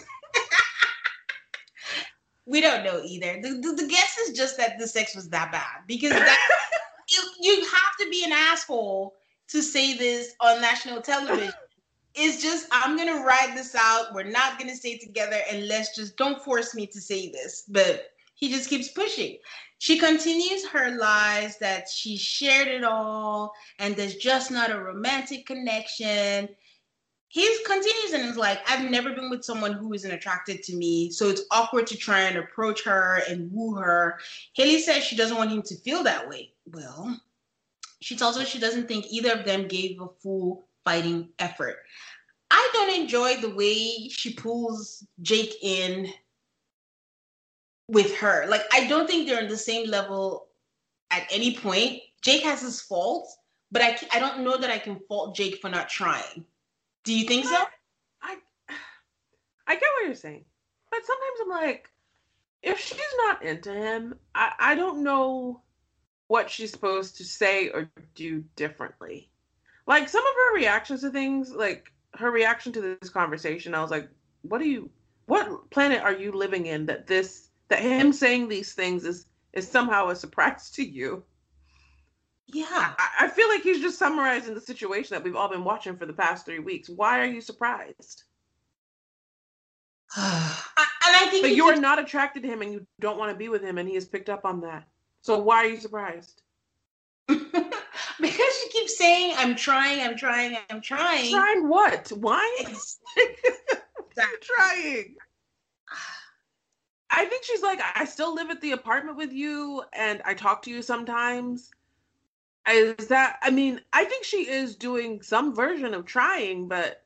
Speaker 1: we don't know either. The, the, the, guess is just that the sex was that bad because that, you, you have to be an asshole to say this on national television it's just I'm gonna ride this out. We're not gonna stay together and let's just don't force me to say this. But he just keeps pushing. She continues her lies that she shared it all and there's just not a romantic connection. He continues and is like, I've never been with someone who isn't attracted to me, so it's awkward to try and approach her and woo her. Haley says she doesn't want him to feel that way. Well, she tells us she doesn't think either of them gave a full fighting effort. I don't enjoy the way she pulls Jake in with her. Like, I don't think they're on the same level at any point. Jake has his faults, but I, I don't know that I can fault Jake for not trying. Do you think so?
Speaker 2: I I get what you're saying, but sometimes I'm like, if she's not into him, I I don't know what she's supposed to say or do differently. Like some of her reactions to things, like her reaction to this conversation, I was like, what are you what planet are you living in that this that him saying these things is is somehow a surprise to you?
Speaker 1: Yeah.
Speaker 2: I, I feel like he's just summarizing the situation that we've all been watching for the past three weeks. Why are you surprised?
Speaker 1: and I think
Speaker 2: but you are not attracted to him and you don't want to be with him, and he has picked up on that. So why are you surprised?
Speaker 1: because she keeps saying, "I'm trying, I'm trying, I'm trying."
Speaker 2: Trying what? Why? You're trying. I think she's like, I still live at the apartment with you, and I talk to you sometimes. Is that? I mean, I think she is doing some version of trying, but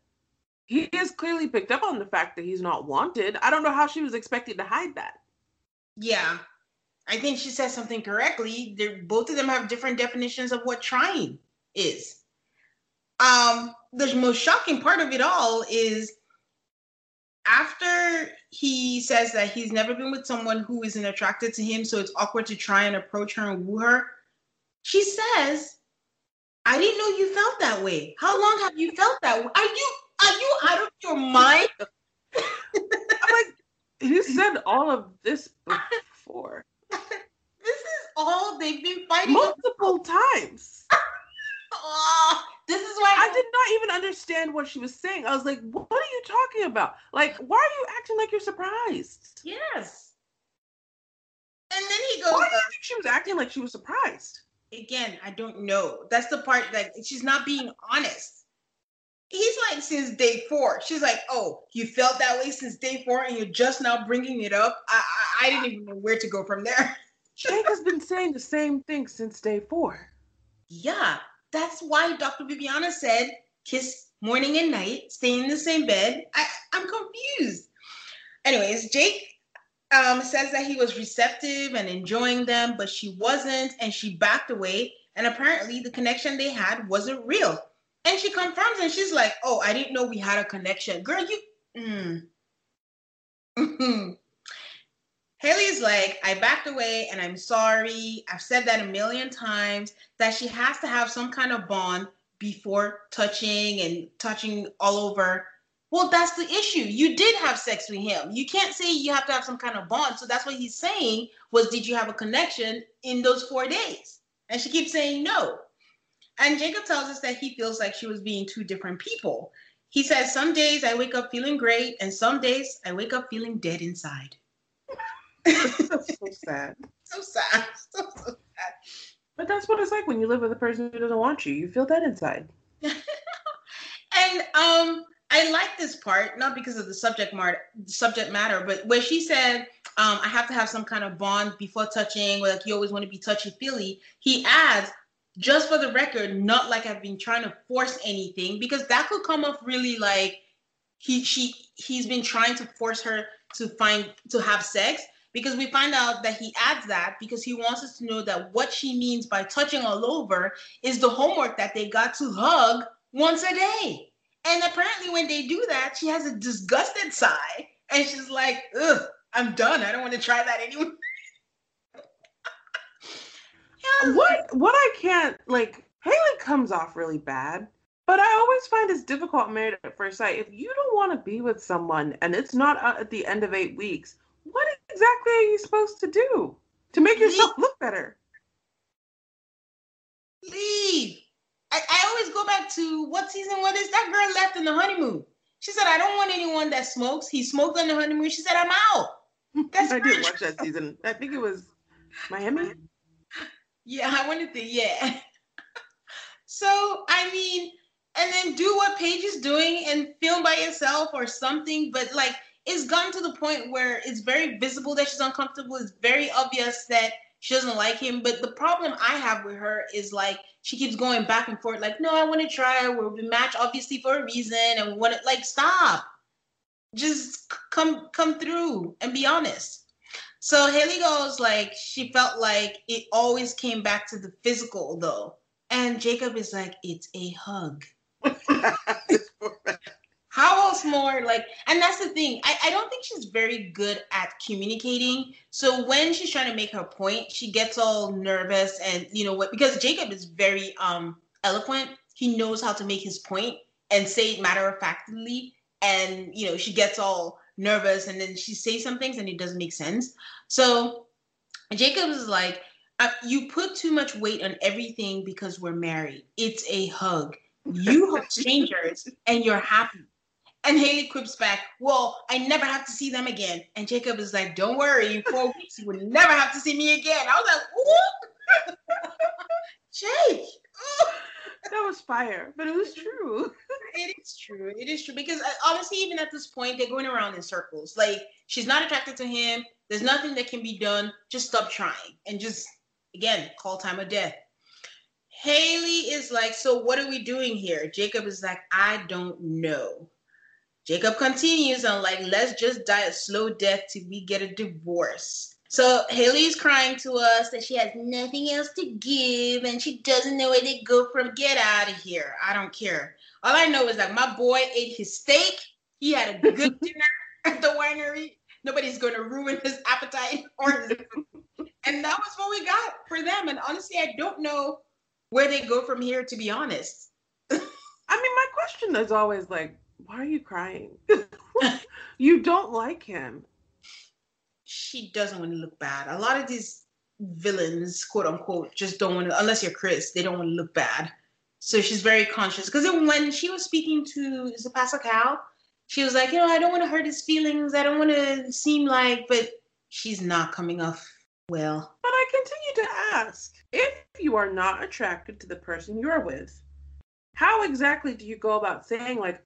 Speaker 2: he has clearly picked up on the fact that he's not wanted. I don't know how she was expected to hide that.
Speaker 1: Yeah, I think she said something correctly. They're, both of them have different definitions of what trying is. Um, the most shocking part of it all is after he says that he's never been with someone who isn't attracted to him, so it's awkward to try and approach her and woo her. She says, "I didn't know you felt that way. How long have you felt that way? Are you are you out of your mind?"
Speaker 2: I'm like, you said all of this before.
Speaker 1: this is all they've been fighting
Speaker 2: multiple times.
Speaker 1: oh, this is why
Speaker 2: I did not even understand what she was saying. I was like, what are you talking about? Like, why are you acting like you're surprised?
Speaker 1: Yes. And then he goes,
Speaker 2: Why do you think she was acting like she was surprised?
Speaker 1: Again, I don't know. That's the part that she's not being honest. He's like, since day four. She's like, oh, you felt that way since day four and you're just now bringing it up? I, I, I didn't even know where to go from there.
Speaker 2: Jake has been saying the same thing since day four.
Speaker 1: Yeah, that's why Dr. Viviana said kiss morning and night, stay in the same bed. I, I'm confused. Anyways, Jake um, says that he was receptive and enjoying them, but she wasn't, and she backed away. And apparently, the connection they had wasn't real. And she confirms, and she's like, "Oh, I didn't know we had a connection, girl. You." Mm. Haley's like, I backed away and I'm sorry. I've said that a million times that she has to have some kind of bond before touching and touching all over. Well, that's the issue. You did have sex with him. You can't say you have to have some kind of bond. So that's what he's saying was, did you have a connection in those four days? And she keeps saying no. And Jacob tells us that he feels like she was being two different people. He says, Some days I wake up feeling great, and some days I wake up feeling dead inside.
Speaker 2: So sad.
Speaker 1: So sad. So, so sad.
Speaker 2: But that's what it's like when you live with a person who doesn't want you. You feel that inside.
Speaker 1: and um, I like this part, not because of the subject matter, subject matter, but where she said, um, "I have to have some kind of bond before touching, like you always want to be touchy feely." He adds, "Just for the record, not like I've been trying to force anything, because that could come off really like he she he's been trying to force her to find to have sex." Because we find out that he adds that because he wants us to know that what she means by touching all over is the homework that they got to hug once a day. And apparently, when they do that, she has a disgusted sigh and she's like, ugh, I'm done. I don't want to try that anymore.
Speaker 2: What what I can't like Haley comes off really bad. But I always find it's difficult married at first sight. If you don't want to be with someone and it's not uh, at the end of eight weeks, what exactly are you supposed to do to make yourself look better?
Speaker 1: Leave. I, I always go back to what season what is that girl left in the honeymoon? She said, I don't want anyone that smokes. He smoked on the honeymoon. She said, I'm out.
Speaker 2: That's I did watch that season. I think it was Miami.
Speaker 1: Yeah, I wanted to, yeah. so I mean, and then do what Paige is doing and film by yourself or something, but like it's gotten to the point where it's very visible that she's uncomfortable. It's very obvious that she doesn't like him. But the problem I have with her is like she keeps going back and forth, like, no, I want to try. We're match obviously for a reason, and we want to like stop. Just come come through and be honest. So Haley goes like she felt like it always came back to the physical though. And Jacob is like, it's a hug. How else more like? And that's the thing. I, I don't think she's very good at communicating. So when she's trying to make her point, she gets all nervous and you know what? Because Jacob is very um eloquent. He knows how to make his point and say it matter of factly. And you know she gets all nervous and then she says some things and it doesn't make sense. So Jacob is like, uh, you put too much weight on everything because we're married. It's a hug. You hug strangers and you're happy. And Haley quips back, Well, I never have to see them again. And Jacob is like, Don't worry, in four weeks you will never have to see me again. I was like, What? Jake.
Speaker 2: that was fire, but it was true.
Speaker 1: it is true. It is true because uh, honestly, even at this point, they're going around in circles. Like she's not attracted to him. There's nothing that can be done. Just stop trying and just again call time of death. Haley is like, so what are we doing here? Jacob is like, I don't know. Jacob continues on like, let's just die a slow death till we get a divorce. So Haley's crying to us that she has nothing else to give and she doesn't know where they go from. Get out of here. I don't care. All I know is that my boy ate his steak. He had a good dinner at the winery. Nobody's going to ruin his appetite or his and that was what we got for them. And honestly, I don't know where they go from here. To be honest,
Speaker 2: I mean, my question is always like, why are you crying? you don't like him.
Speaker 1: She doesn't want to look bad. A lot of these villains, quote unquote, just don't want to. Unless you're Chris, they don't want to look bad. So she's very conscious. Because when she was speaking to is it Pastor Cal, she was like, you know, I don't want to hurt his feelings. I don't want to seem like, but she's not coming off well.
Speaker 2: But I continue to ask if you are not attracted to the person you're with, how exactly do you go about saying, like,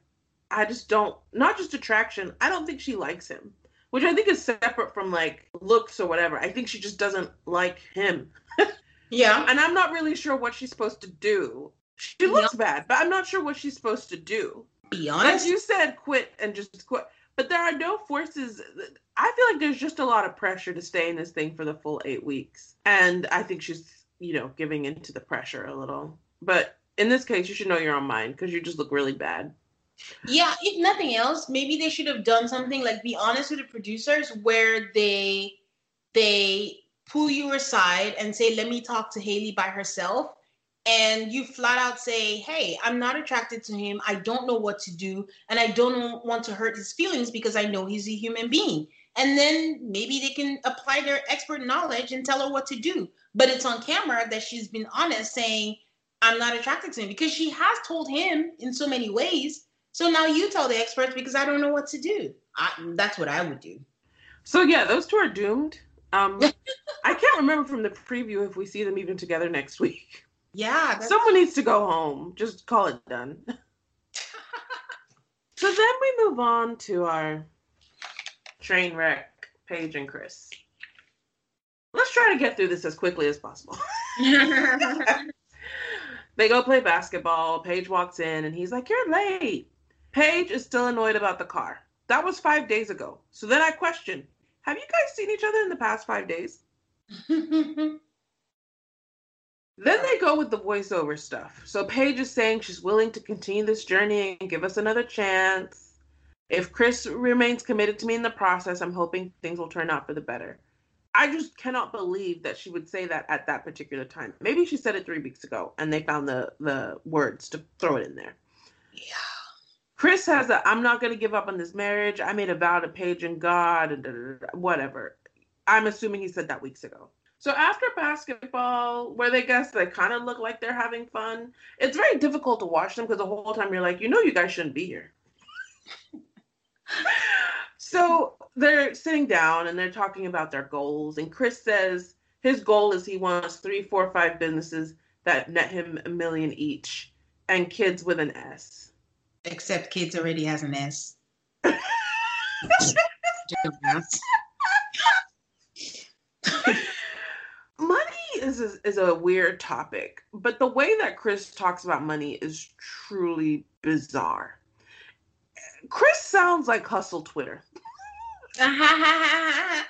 Speaker 2: I just don't, not just attraction, I don't think she likes him, which I think is separate from like looks or whatever. I think she just doesn't like him.
Speaker 1: yeah.
Speaker 2: And I'm not really sure what she's supposed to do. She looks yeah. bad, but I'm not sure what she's supposed to do.
Speaker 1: Be honest.
Speaker 2: As you said, quit and just quit. But there are no forces. I feel like there's just a lot of pressure to stay in this thing for the full eight weeks. And I think she's, you know, giving into the pressure a little. But in this case, you should know your own mind because you just look really bad.
Speaker 1: Yeah, if nothing else, maybe they should have done something like be honest with the producers where they they pull you aside and say, let me talk to Haley by herself and you flat out say, Hey, I'm not attracted to him. I don't know what to do. And I don't want to hurt his feelings because I know he's a human being. And then maybe they can apply their expert knowledge and tell her what to do. But it's on camera that she's been honest saying, I'm not attracted to him because she has told him in so many ways. So now you tell the experts because I don't know what to do. I, that's what I would do.
Speaker 2: So yeah, those two are doomed. Um, I can't remember from the preview if we see them even together next week.
Speaker 1: Yeah.
Speaker 2: Someone needs to go home. Just call it done. so then we move on to our train wreck, Paige and Chris. Let's try to get through this as quickly as possible. they go play basketball. Paige walks in and he's like, You're late. Paige is still annoyed about the car. That was five days ago. So then I question Have you guys seen each other in the past five days? Then they go with the voiceover stuff. So Paige is saying she's willing to continue this journey and give us another chance. If Chris remains committed to me in the process, I'm hoping things will turn out for the better. I just cannot believe that she would say that at that particular time. Maybe she said it three weeks ago and they found the the words to throw it in there.
Speaker 1: Yeah.
Speaker 2: Chris has a I'm not gonna give up on this marriage. I made a vow to Paige and God and whatever. I'm assuming he said that weeks ago. So after basketball, where they guess they kind of look like they're having fun, it's very difficult to watch them because the whole time you're like, you know, you guys shouldn't be here. so they're sitting down and they're talking about their goals. And Chris says his goal is he wants three, four, five businesses that net him a million each and kids with an S.
Speaker 1: Except kids already has an S.
Speaker 2: Money is a, is a weird topic, but the way that Chris talks about money is truly bizarre. Chris sounds like hustle Twitter. I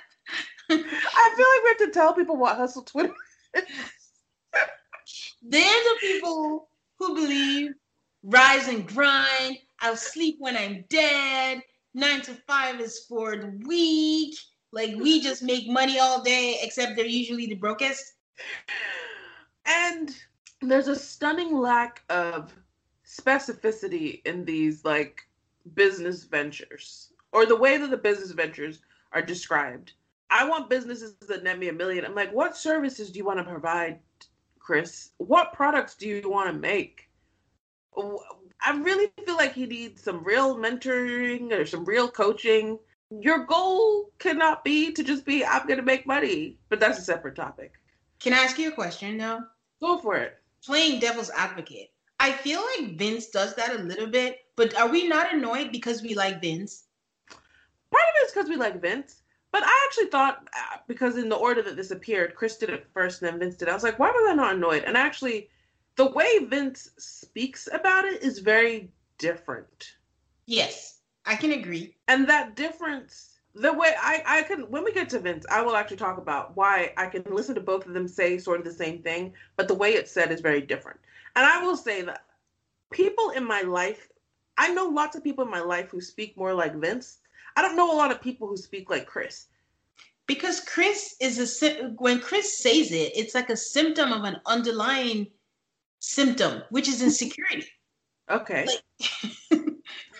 Speaker 2: feel like we have to tell people what hustle Twitter is.
Speaker 1: They're the people who believe rise and grind. I'll sleep when I'm dead. Nine to five is for the week. Like we just make money all day, except they're usually the brokest.
Speaker 2: And there's a stunning lack of specificity in these like business ventures or the way that the business ventures are described. I want businesses that net me a million. I'm like, what services do you want to provide, Chris? What products do you want to make? I really feel like he needs some real mentoring or some real coaching. Your goal cannot be to just be, I'm going to make money, but that's a separate topic.
Speaker 1: Can I ask you a question though?
Speaker 2: Go for it.
Speaker 1: Playing devil's advocate. I feel like Vince does that a little bit, but are we not annoyed because we like Vince?
Speaker 2: Part of it is because we like Vince, but I actually thought uh, because in the order that this appeared, Chris did it first and then Vince did. It. I was like, why was I not annoyed? And I actually, the way Vince speaks about it is very different.
Speaker 1: Yes, I can agree.
Speaker 2: And that difference, the way I, I can, when we get to Vince, I will actually talk about why I can listen to both of them say sort of the same thing, but the way it's said is very different. And I will say that people in my life, I know lots of people in my life who speak more like Vince. I don't know a lot of people who speak like Chris.
Speaker 1: Because Chris is a when Chris says it, it's like a symptom of an underlying symptom, which is insecurity.
Speaker 2: Okay.
Speaker 1: Like,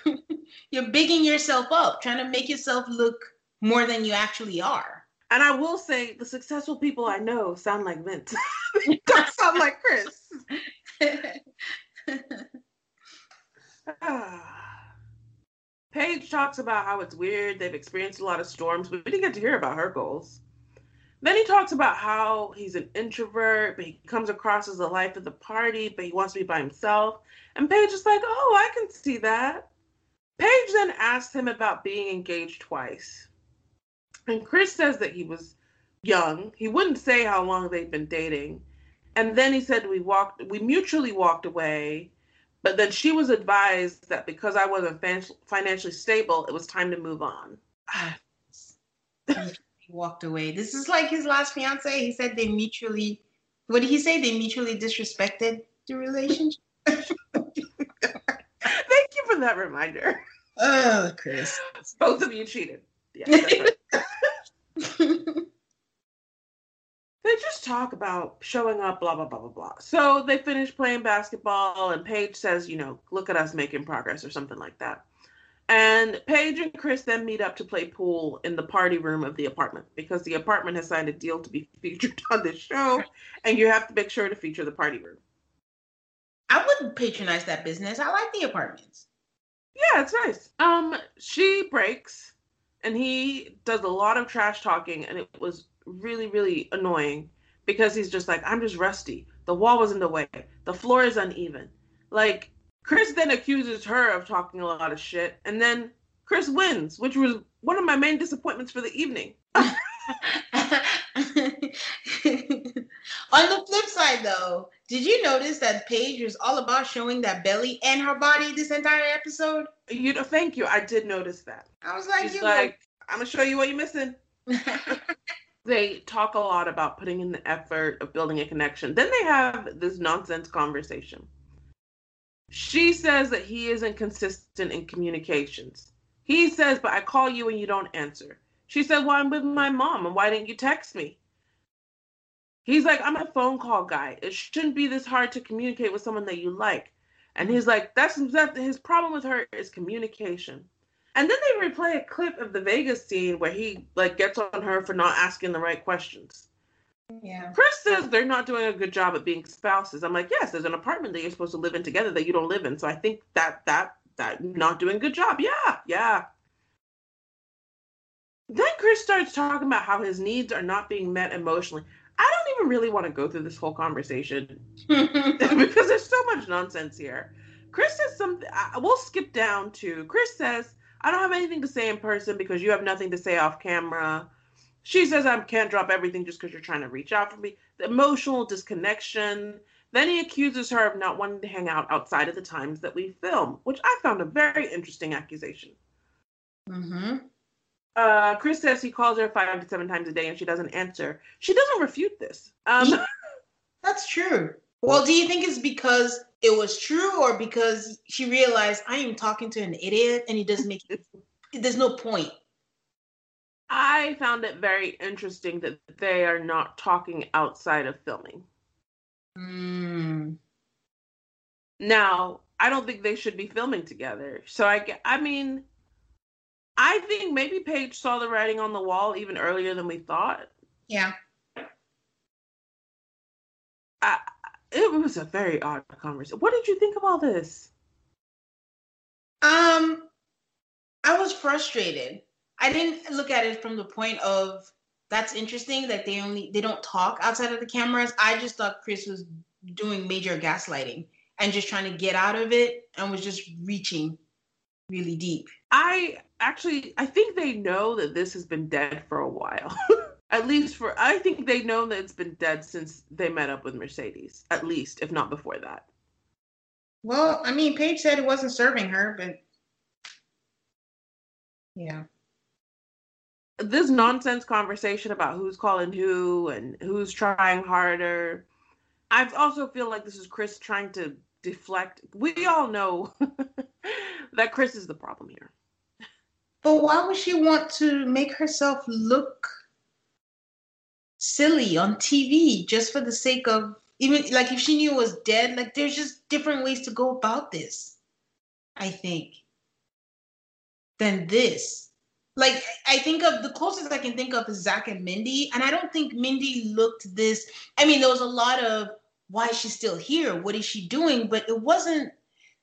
Speaker 1: you're bigging yourself up, trying to make yourself look more than you actually are.
Speaker 2: And I will say, the successful people I know sound like Vince. don't sound like Chris. Paige talks about how it's weird. They've experienced a lot of storms. but We didn't get to hear about her goals. Then he talks about how he's an introvert, but he comes across as the life of the party, but he wants to be by himself. And Paige is like, oh, I can see that. Paige then asks him about being engaged twice. And Chris says that he was young. He wouldn't say how long they'd been dating. And then he said we walked we mutually walked away, but then she was advised that because I wasn't financially stable, it was time to move on.
Speaker 1: he walked away. This is like his last fiance. He said they mutually what did he say? They mutually disrespected the relationship. Thank
Speaker 2: you for that reminder.
Speaker 1: Oh, Chris.
Speaker 2: Both of you cheated. Yeah, they just talk about showing up, blah, blah, blah, blah, blah. So they finish playing basketball, and Paige says, you know, look at us making progress or something like that. And Paige and Chris then meet up to play pool in the party room of the apartment because the apartment has signed a deal to be featured on this show, and you have to make sure to feature the party room.
Speaker 1: I wouldn't patronize that business. I like the apartments.
Speaker 2: Yeah, it's nice. Um, she breaks, and he does a lot of trash talking, and it was really, really annoying because he's just like, I'm just rusty. The wall was in the way. The floor is uneven. Like, Chris then accuses her of talking a lot of shit, and then Chris wins, which was one of my main disappointments for the evening. On
Speaker 1: the flip side, though, did you notice that Paige was all about showing that belly and her body this entire episode?
Speaker 2: You know, thank you. I did notice that.
Speaker 1: I was like,
Speaker 2: She's like, know. I'm gonna show you what you're missing. they talk a lot about putting in the effort of building a connection. Then they have this nonsense conversation. She says that he isn't consistent in communications. He says, but I call you and you don't answer. She said, Well, I'm with my mom, and why didn't you text me? He's like, I'm a phone call guy. It shouldn't be this hard to communicate with someone that you like. And he's like, That's that his problem with her is communication. And then they replay a clip of the Vegas scene where he like gets on her for not asking the right questions.
Speaker 1: Yeah.
Speaker 2: Chris says they're not doing a good job at being spouses. I'm like, yes, there's an apartment that you're supposed to live in together that you don't live in. So I think that that that not doing a good job. Yeah, yeah. Then Chris starts talking about how his needs are not being met emotionally. I don't even really want to go through this whole conversation because there's so much nonsense here. Chris says something. We'll skip down to Chris says, "I don't have anything to say in person because you have nothing to say off camera." She says, I can't drop everything just because you're trying to reach out for me. The emotional disconnection. Then he accuses her of not wanting to hang out outside of the times that we film, which I found a very interesting accusation.
Speaker 1: Mm-hmm.
Speaker 2: Uh, Chris says he calls her five to seven times a day and she doesn't answer. She doesn't refute this. Um,
Speaker 1: That's true. Well, do you think it's because it was true or because she realized I am talking to an idiot and it doesn't make it, there's no point.
Speaker 2: I found it very interesting that they are not talking outside of filming.
Speaker 1: Mm.
Speaker 2: Now, I don't think they should be filming together. So I, I mean, I think maybe Paige saw the writing on the wall even earlier than we thought.
Speaker 1: Yeah.
Speaker 2: I, it was a very odd conversation. What did you think of all this?
Speaker 1: Um, I was frustrated. I didn't look at it from the point of that's interesting that they only they don't talk outside of the cameras. I just thought Chris was doing major gaslighting and just trying to get out of it and was just reaching really deep.
Speaker 2: I actually I think they know that this has been dead for a while. at least for I think they know that it's been dead since they met up with Mercedes. At least, if not before that.
Speaker 1: Well, I mean, Paige said it wasn't serving her, but yeah.
Speaker 2: This nonsense conversation about who's calling who and who's trying harder. I also feel like this is Chris trying to deflect. We all know that Chris is the problem here.
Speaker 1: But why would she want to make herself look silly on TV just for the sake of even like if she knew it was dead, like there's just different ways to go about this, I think, than this. Like I think of the closest I can think of is Zach and Mindy, and I don't think Mindy looked this. I mean, there was a lot of why is she still here? What is she doing? But it wasn't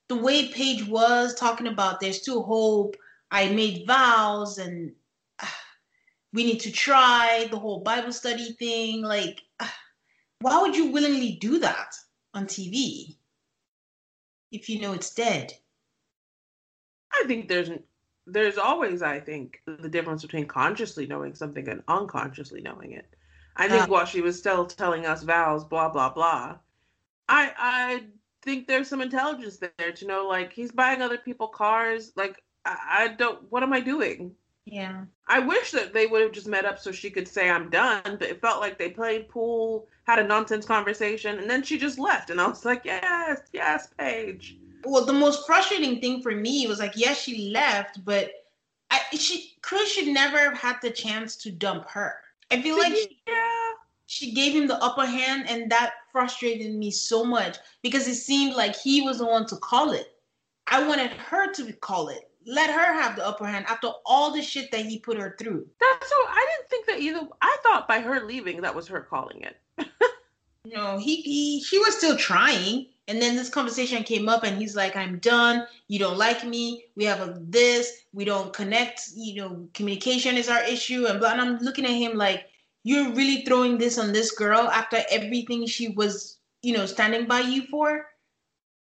Speaker 1: the way Paige was talking about there's still hope. I made vows and we need to try the whole Bible study thing. Like, why would you willingly do that on TV if you know it's dead?
Speaker 2: I think there's there's always, I think, the difference between consciously knowing something and unconsciously knowing it. I think uh, while she was still telling us vows, blah blah blah, I I think there's some intelligence there to know like he's buying other people cars. Like I, I don't. What am I doing?
Speaker 1: Yeah.
Speaker 2: I wish that they would have just met up so she could say I'm done, but it felt like they played pool, had a nonsense conversation, and then she just left. And I was like, yes, yes, Paige.
Speaker 1: Well, the most frustrating thing for me was like, yes, she left, but I, she Chris should never have had the chance to dump her. I feel like she,
Speaker 2: yeah.
Speaker 1: she gave him the upper hand, and that frustrated me so much because it seemed like he was the one to call it. I wanted her to call it let her have the upper hand after all the shit that he put her through.
Speaker 2: That's so I didn't think that either. I thought by her leaving that was her calling it.
Speaker 1: no, he, he she was still trying. And then this conversation came up and he's like, I'm done. You don't like me. We have a this. We don't connect. You know, communication is our issue. And, blah. and I'm looking at him like, you're really throwing this on this girl after everything she was, you know, standing by you for.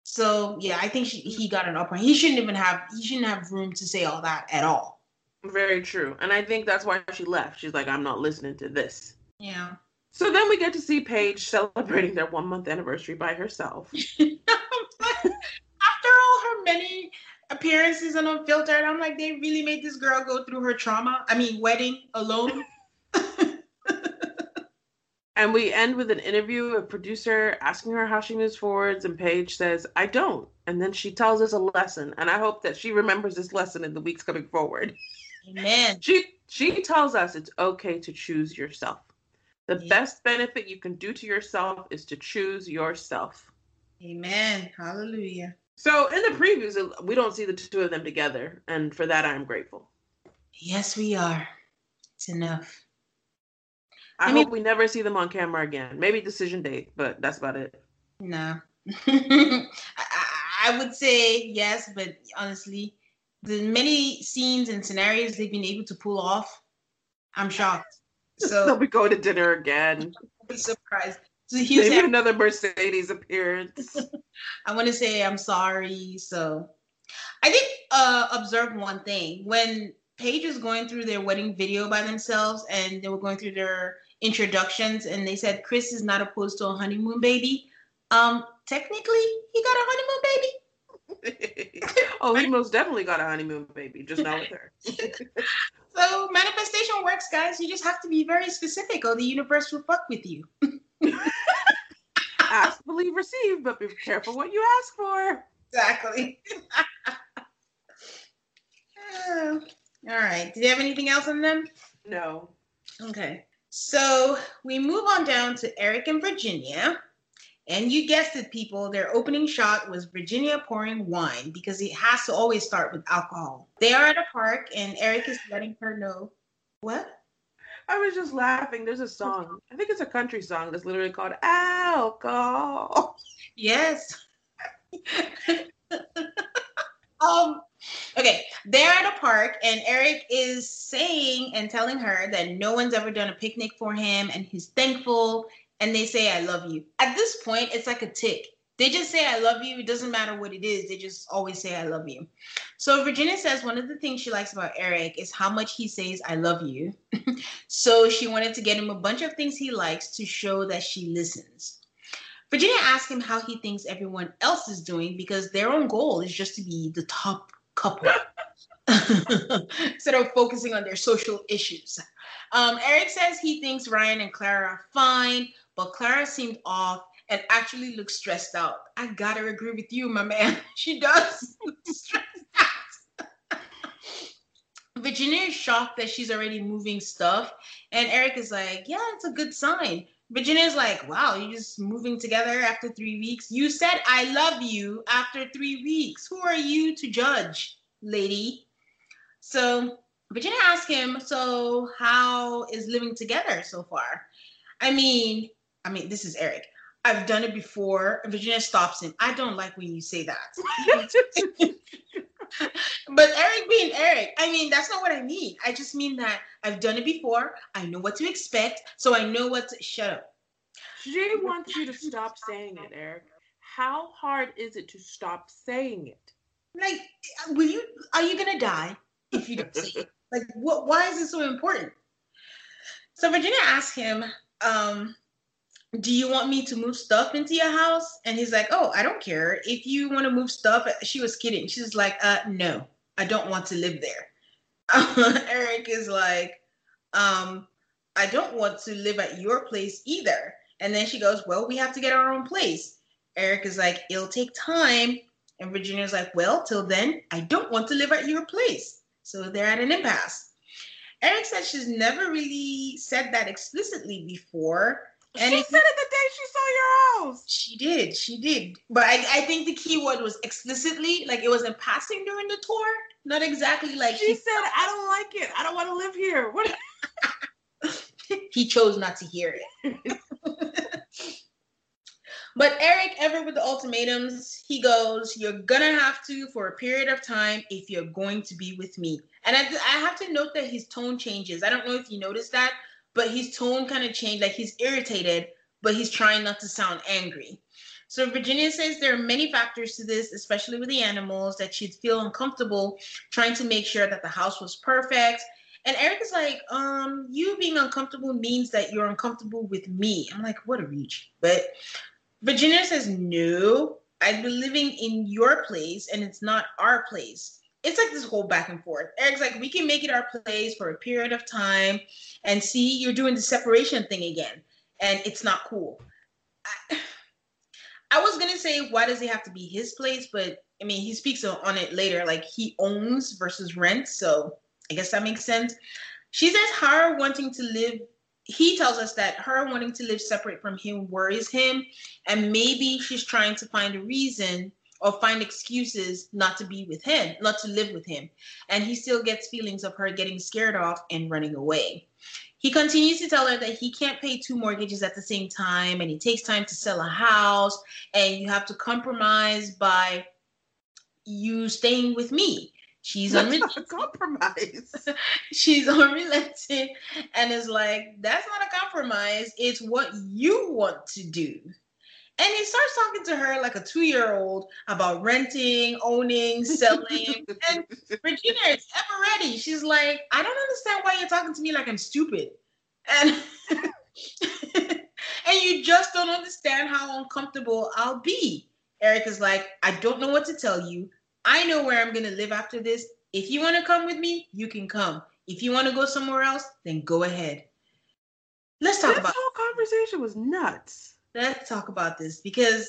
Speaker 1: So yeah, I think she, he got an upper. He shouldn't even have. He shouldn't have room to say all that at all.
Speaker 2: Very true, and I think that's why she left. She's like, I'm not listening to this.
Speaker 1: Yeah.
Speaker 2: So then we get to see Paige celebrating their one month anniversary by herself.
Speaker 1: After all her many appearances and unfiltered, I'm like, they really made this girl go through her trauma. I mean, wedding alone.
Speaker 2: And we end with an interview, a producer asking her how she moves forwards, and Paige says, I don't. And then she tells us a lesson. And I hope that she remembers this lesson in the weeks coming forward.
Speaker 1: Amen.
Speaker 2: She she tells us it's okay to choose yourself. The yeah. best benefit you can do to yourself is to choose yourself.
Speaker 1: Amen. Hallelujah.
Speaker 2: So in the previews, uh, we don't see the two of them together, and for that I'm grateful.
Speaker 1: Yes, we are. It's enough.
Speaker 2: I, I mean, hope we never see them on camera again. Maybe decision date, but that's about it.
Speaker 1: No. I, I would say yes, but honestly, the many scenes and scenarios they've been able to pull off, I'm shocked. So
Speaker 2: they'll be going to dinner again.
Speaker 1: Be surprised.
Speaker 2: So Maybe have, another Mercedes appearance.
Speaker 1: I want to say I'm sorry. So I did uh, observe one thing when Paige was going through their wedding video by themselves, and they were going through their introductions and they said Chris is not opposed to a honeymoon baby. Um, technically, he got a honeymoon
Speaker 2: baby. oh, he most definitely got a honeymoon baby, just not with her.
Speaker 1: So manifestation works, guys. You just have to be very specific, or the universe will fuck with you.
Speaker 2: ask, believe, receive, but be careful what you ask for.
Speaker 1: Exactly. all right. Did you have anything else on them?
Speaker 2: No.
Speaker 1: Okay. So we move on down to Erik and Virginia. And you guessed it, people. Their opening shot was Virginia pouring wine because it has to always start with alcohol. They are at a park, and Erik is letting her know. What?
Speaker 2: I was just laughing. There's a song. I think it's a country song that's literally called Alcohol.
Speaker 1: Yes. um, okay, they're at a park, and Erik is saying and telling her that no one's ever done a picnic for him, and he's thankful. And they say, I love you. At this point, it's like a tick. They just say, I love you. It doesn't matter what it is. They just always say, I love you. So Virginia says one of the things she likes about Erik is how much he says, I love you. so she wanted to get him a bunch of things he likes to show that she listens. Virginia asked him how he thinks everyone else is doing because their own goal is just to be the top couple instead of focusing on their social issues. Um, Erik says he thinks Ryan and Clara are fine, but Clara seemed off and actually looked stressed out. I gotta agree with you, my man. She does look stressed out. Virginia is shocked that she's already moving stuff, and Erik is like, "Yeah, it's a good sign." Virginia's like, wow, you're just moving together after three weeks. You said I love you after three weeks. Who are you to judge, lady? So Virginia asked him, so how is living together so far? I mean, I mean, this is Erik. I've done it before. Virginia stops him. I don't like when you say that. but Erik being Erik, I mean, that's not what I mean. I just mean that I've done it before. I know what to expect. So I know what to shut up.
Speaker 2: She wants you to stop saying it, Erik. How hard is it to stop saying it?
Speaker 1: Like, will you, are you going to die if you don't say it? Like, what, why is it so important? So Virginia asked him, um, do you want me to move stuff into your house? And he's like, oh, I don't care. If you want to move stuff, she was kidding. She's like, uh, no, I don't want to live there. Erik is like, um, I don't want to live at your place either. And then she goes, well, we have to get our own place. Erik is like, it'll take time. And Virginia's like, well, till then, I don't want to live at your place. So they're at an impasse. Erik said she's never really said that explicitly before
Speaker 2: and she said it the day she saw your house.
Speaker 1: She did, she did. But I, I think the key word was explicitly, like it was in passing during the tour, not exactly like
Speaker 2: she, she said, "I don't like it. I don't want to live here." What?
Speaker 1: he chose not to hear it. but Erik, ever with the ultimatums, he goes, "You're gonna have to for a period of time if you're going to be with me." And I, I have to note that his tone changes. I don't know if you noticed that, but his tone kind of changed. Like he's irritated, but he's trying not to sound angry. So Virginia says there are many factors to this, especially with the animals, that she'd feel uncomfortable trying to make sure that the house was perfect. And Erik is like, um, you being uncomfortable means that you're uncomfortable with me. I'm like, what a reach. But Virginia says, no, I've been living in your place and it's not our place it's like this whole back and forth. Erik's like, we can make it our place for a period of time and see you're doing the separation thing again. And it's not cool. I, I was gonna say, why does it have to be his place? But I mean, he speaks on it later, like he owns versus rent. So I guess that makes sense. She says her wanting to live, he tells us that her wanting to live separate from him worries him. And maybe she's trying to find a reason or find excuses not to be with him, not to live with him. And he still gets feelings of her getting scared off and running away. He continues to tell her that he can't pay two mortgages at the same time and it takes time to sell a house and you have to compromise by you staying with me. She's
Speaker 2: unrelenting. compromise.
Speaker 1: She's unrelenting and is like, that's not a compromise. It's what you want to do. And he starts talking to her like a two year old about renting, owning, selling. and Regina is ever ready. She's like, I don't understand why you're talking to me like I'm stupid. And and you just don't understand how uncomfortable I'll be. Erik is like, I don't know what to tell you. I know where I'm gonna live after this. If you want to come with me, you can come. If you want to go somewhere else, then go ahead. Let's talk
Speaker 2: this
Speaker 1: about
Speaker 2: whole conversation was nuts
Speaker 1: let's talk about this because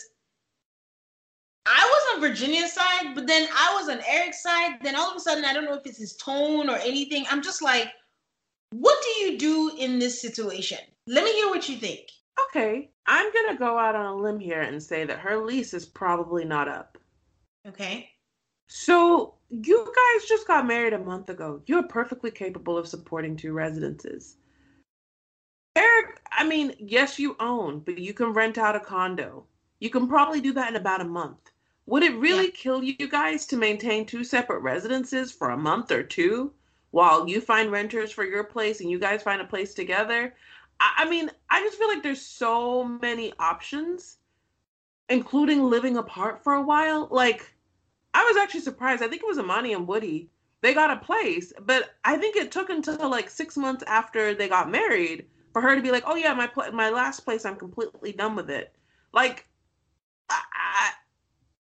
Speaker 1: I was on Virginia's side, but then I was on Erik's side. Then all of a sudden, I don't know if it's his tone or anything. I'm just like, what do you do in this situation? Let me hear what you think.
Speaker 2: Okay, I'm gonna go out on a limb here and say that her lease is probably not up.
Speaker 1: Okay.
Speaker 2: So you guys just got married a month ago. You're perfectly capable of supporting two residences. Erik, I mean, yes, you own, but you can rent out a condo. You can probably do that in about a month. Would it really yeah. kill you guys to maintain two separate residences for a month or two while you find renters for your place and you guys find a place together? I, I mean, I just feel like there's so many options, including living apart for a while. Like, I was actually surprised. I think it was Amani and Woody. They got a place, but I think it took until like six months after they got married for her to be like, "Oh yeah, my pl- my last place, I'm completely done with it." Like, I, I,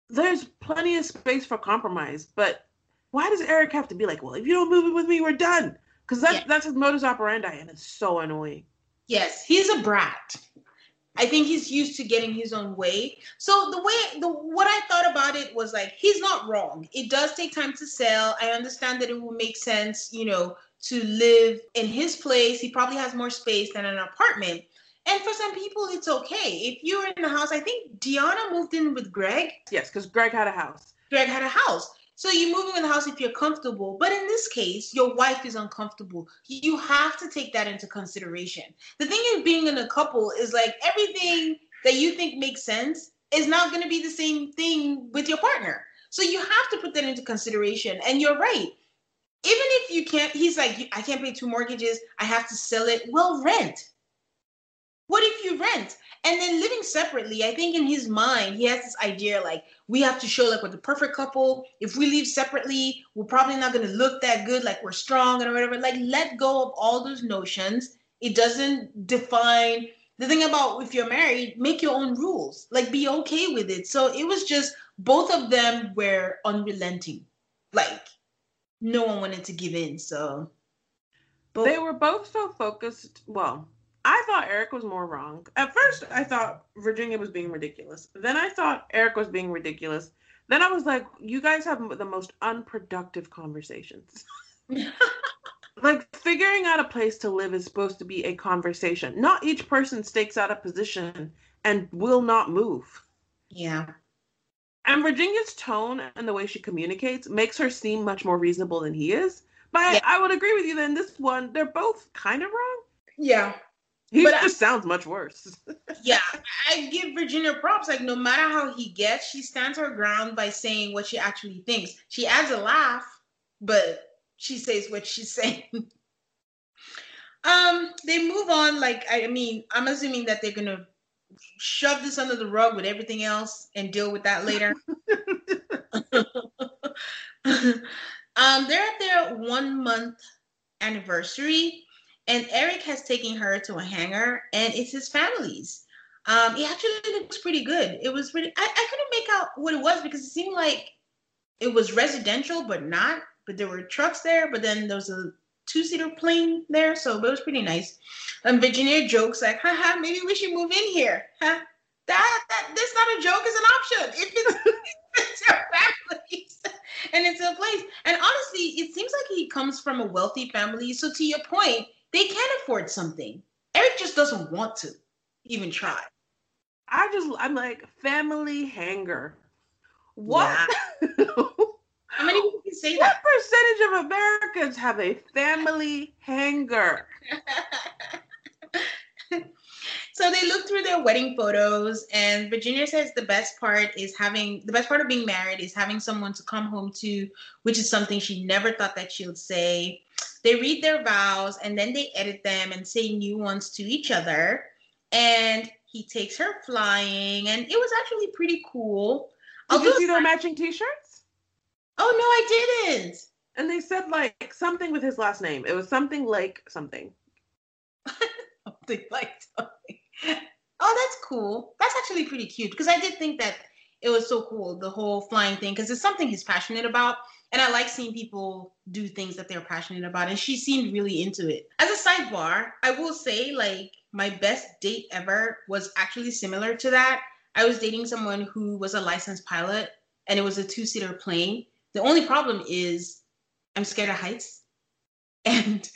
Speaker 2: there's plenty of space for compromise, but why does Erik have to be like, "Well, if you don't move in with me, we're done"? Because that's yeah. that's his modus operandi, and it's so annoying.
Speaker 1: Yes, he's a brat. I think he's used to getting his own way. So the way the what I thought about it was like he's not wrong. It does take time to sell. I understand that it will make sense, you know, to live in his place. He probably has more space than an apartment. And for some people, it's okay. If you're in the house, I think Deonna moved in with Greg.
Speaker 2: Yes, because Greg had a house.
Speaker 1: Greg had a house. So you move in the house if you're comfortable. But in this case, your wife is uncomfortable. You have to take that into consideration. The thing of being in a couple is like everything that you think makes sense is not going to be the same thing with your partner. So you have to put that into consideration. And you're right even if you can't, he's like, I can't pay two mortgages. I have to sell it. Well, rent. What if you rent? And then living separately, I think in his mind, he has this idea like we have to show like we're the perfect couple. If we live separately, we're probably not going to look that good, like we're strong and whatever. Like let go of all those notions. It doesn't define the thing about if you're married, make your own rules. Like be okay with it. So it was just both of them were unrelenting. Like no one wanted to give in. So
Speaker 2: but they were both so focused. Well, I thought Erik was more wrong. At first, I thought Virginia was being ridiculous. Then I thought Erik was being ridiculous. Then I was like, you guys have the most unproductive conversations. like figuring out a place to live is supposed to be a conversation. Not each person stakes out a position and will not move.
Speaker 1: Yeah.
Speaker 2: And Virginia's tone and the way she communicates makes her seem much more reasonable than he is. But yeah. I, I, would agree with you that in this one, they're both kind of wrong.
Speaker 1: Yeah.
Speaker 2: He but just I, sounds much worse.
Speaker 1: yeah. I give Virginia props. Like, no matter how he gets, she stands her ground by saying what she actually thinks. She adds a laugh, but she says what she's saying. um, they move on. Like, I mean, I'm assuming that they're gonna shove this under the rug with everything else and deal with that later. um, they're at their one month anniversary, and Erik has taken her to a hangar, and it's his family's. Um, it actually looks pretty good. It was pretty. I, I couldn't make out what it was because it seemed like it was residential, but not. But there were trucks there, but then there was a two seater plane there, so it was pretty nice. And Virginia jokes like, haha, maybe we should move in here. Huh? That, that that's not a joke, it's an option. If it's, it's your family and it's a place. And honestly, it seems like he comes from a wealthy family. So to your point, they can afford something. Erik just doesn't want to even try.
Speaker 2: I just I'm like family hanger. What? Yeah.
Speaker 1: How many say
Speaker 2: what that? Percentage of Americans have a family hanger?
Speaker 1: so they look through their wedding photos, and Virginia says the best part is having the best part of being married is having someone to come home to, which is something she never thought that she would say. They read their vows and then they edit them and say new ones to each other. And he takes her flying, and it was actually pretty cool.
Speaker 2: Did you see their matching T-shirts?
Speaker 1: Oh no, I didn't.
Speaker 2: And they said like something with his last name. It was something like something.
Speaker 1: something like something. Oh, that's cool. That's actually pretty cute because I did think that it was so cool the whole flying thing because it's something he's passionate about, and I like seeing people do things that they're passionate about. And she seemed really into it. As a sidebar, I will say like my best date ever was actually similar to that. I was dating someone who was a licensed pilot and it was a two seater plane. The only problem is I'm scared of heights. And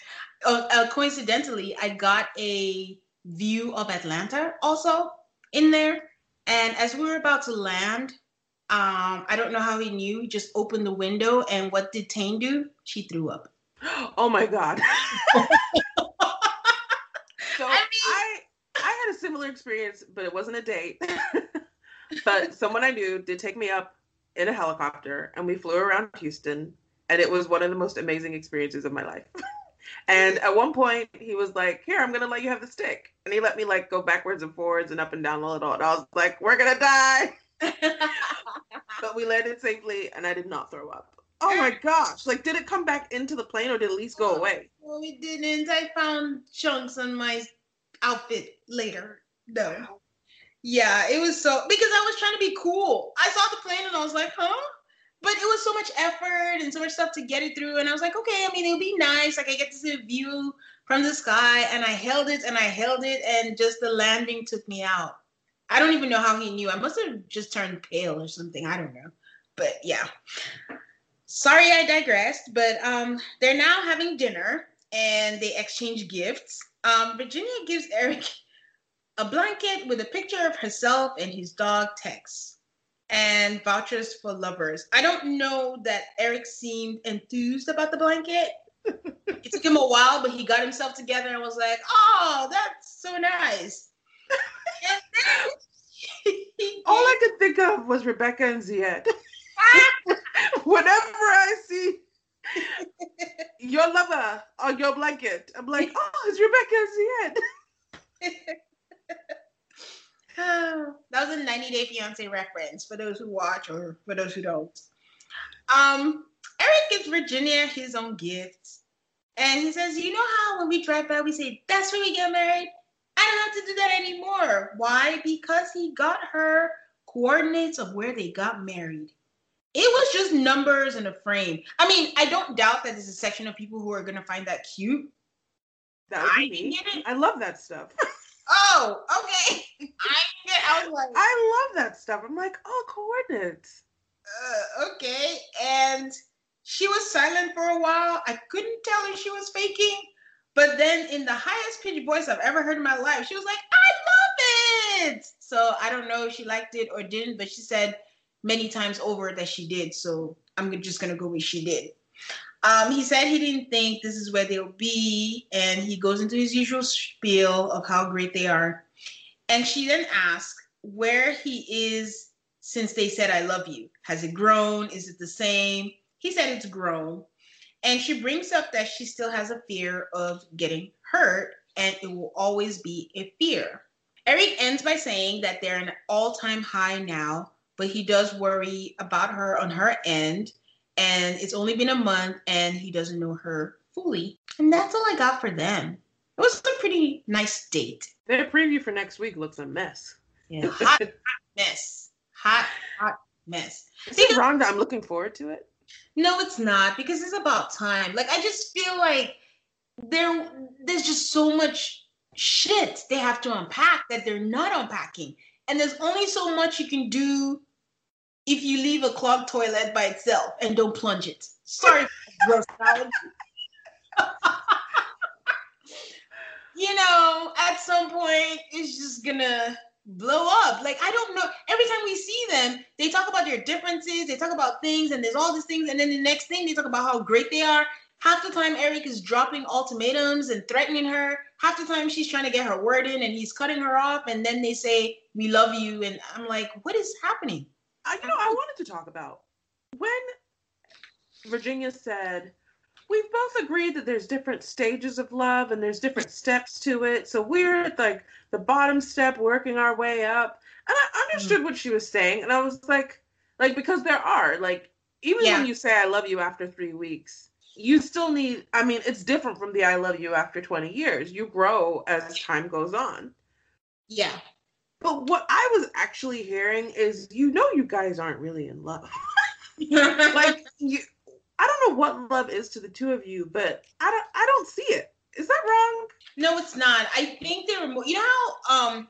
Speaker 1: uh, uh, coincidentally, I got a view of Atlanta also in there. And as we were about to land, um, I don't know how he knew. He just opened the window, and what did Tane do? She threw up.
Speaker 2: Oh my god! so I, mean, I I had a similar experience, but it wasn't a date. but someone I knew did take me up in a helicopter, and we flew around Houston, and it was one of the most amazing experiences of my life. and at one point, he was like, "Here, I'm gonna let you have the stick," and he let me like go backwards and forwards and up and down a little, and I was like, "We're gonna die." but we landed safely, and I did not throw up. Oh my gosh! Like, did it come back into the plane, or did it at least go away?
Speaker 1: Well, it didn't. I found chunks on my outfit later. No. Yeah, it was so because I was trying to be cool. I saw the plane and I was like, huh? But it was so much effort and so much stuff to get it through. And I was like, okay, I mean, it'll be nice. Like I get to see a view from the sky. And I held it and I held it, and just the landing took me out. I don't even know how he knew. I must have just turned pale or something. I don't know. But yeah. Sorry I digressed, but um they're now having dinner and they exchange gifts. Um Virginia gives Erik a blanket with a picture of herself and his dog Tex and vouchers for lovers. I don't know that Erik seemed enthused about the blanket. it took him a while, but he got himself together and was like, "Oh, that's so nice."
Speaker 2: All I could think of was Rebecca and Zied. Whenever I see your lover on your blanket, I'm like, "Oh, it's Rebecca and Zied."
Speaker 1: that was a 90 Day Fiance reference for those who watch or for those who don't. Um, Erik gives Virginia his own gifts. And he says, You know how when we drive by, we say, That's when we get married? I don't have to do that anymore. Why? Because he got her coordinates of where they got married. It was just numbers and a frame. I mean, I don't doubt that there's a section of people who are going to find that cute.
Speaker 2: That would be me. I love that stuff.
Speaker 1: oh, okay. I. I was like,
Speaker 2: I love that stuff. I'm like, oh, coordinates.
Speaker 1: Uh, okay, and she was silent for a while. I couldn't tell if she was faking, but then in the highest pitched voice I've ever heard in my life, she was like, "I love it." So I don't know if she liked it or didn't, but she said many times over that she did. So I'm just gonna go with she did. Um, he said he didn't think this is where they'll be, and he goes into his usual spiel of how great they are. And she then asks where he is since they said, I love you. Has it grown? Is it the same? He said it's grown. And she brings up that she still has a fear of getting hurt, and it will always be a fear. Erik ends by saying that they're an all time high now, but he does worry about her on her end and it's only been a month and he doesn't know her fully. And that's all I got for them. It was a pretty nice date.
Speaker 2: Their preview for next week looks a mess.
Speaker 1: Yeah, hot, hot mess. Hot, hot mess.
Speaker 2: Is it wrong that I'm looking forward to it?
Speaker 1: No, it's not because it's about time. Like I just feel like there there's just so much shit they have to unpack that they're not unpacking. And there's only so much you can do if you leave a clogged toilet by itself and don't plunge it. Sorry, gross you know, at some point, it's just gonna blow up. Like, I don't know. Every time we see them, they talk about their differences, they talk about things, and there's all these things. And then the next thing, they talk about how great they are. Half the time, Erik is dropping ultimatums and threatening her. Half the time, she's trying to get her word in and he's cutting her off. And then they say, We love you. And I'm like, What is happening?
Speaker 2: I, you know, I wanted to talk about when Virginia said, We've both agreed that there's different stages of love and there's different steps to it. So we're at like the bottom step, working our way up. And I understood mm-hmm. what she was saying. And I was like, like, because there are, like, even yeah. when you say I love you after three weeks, you still need, I mean, it's different from the I love you after 20 years. You grow as time goes on.
Speaker 1: Yeah.
Speaker 2: But what I was actually hearing is, you know, you guys aren't really in love. like you, I don't know what love is to the two of you, but I don't, I don't see it. Is that wrong?
Speaker 1: No, it's not. I think they're more. You know how um,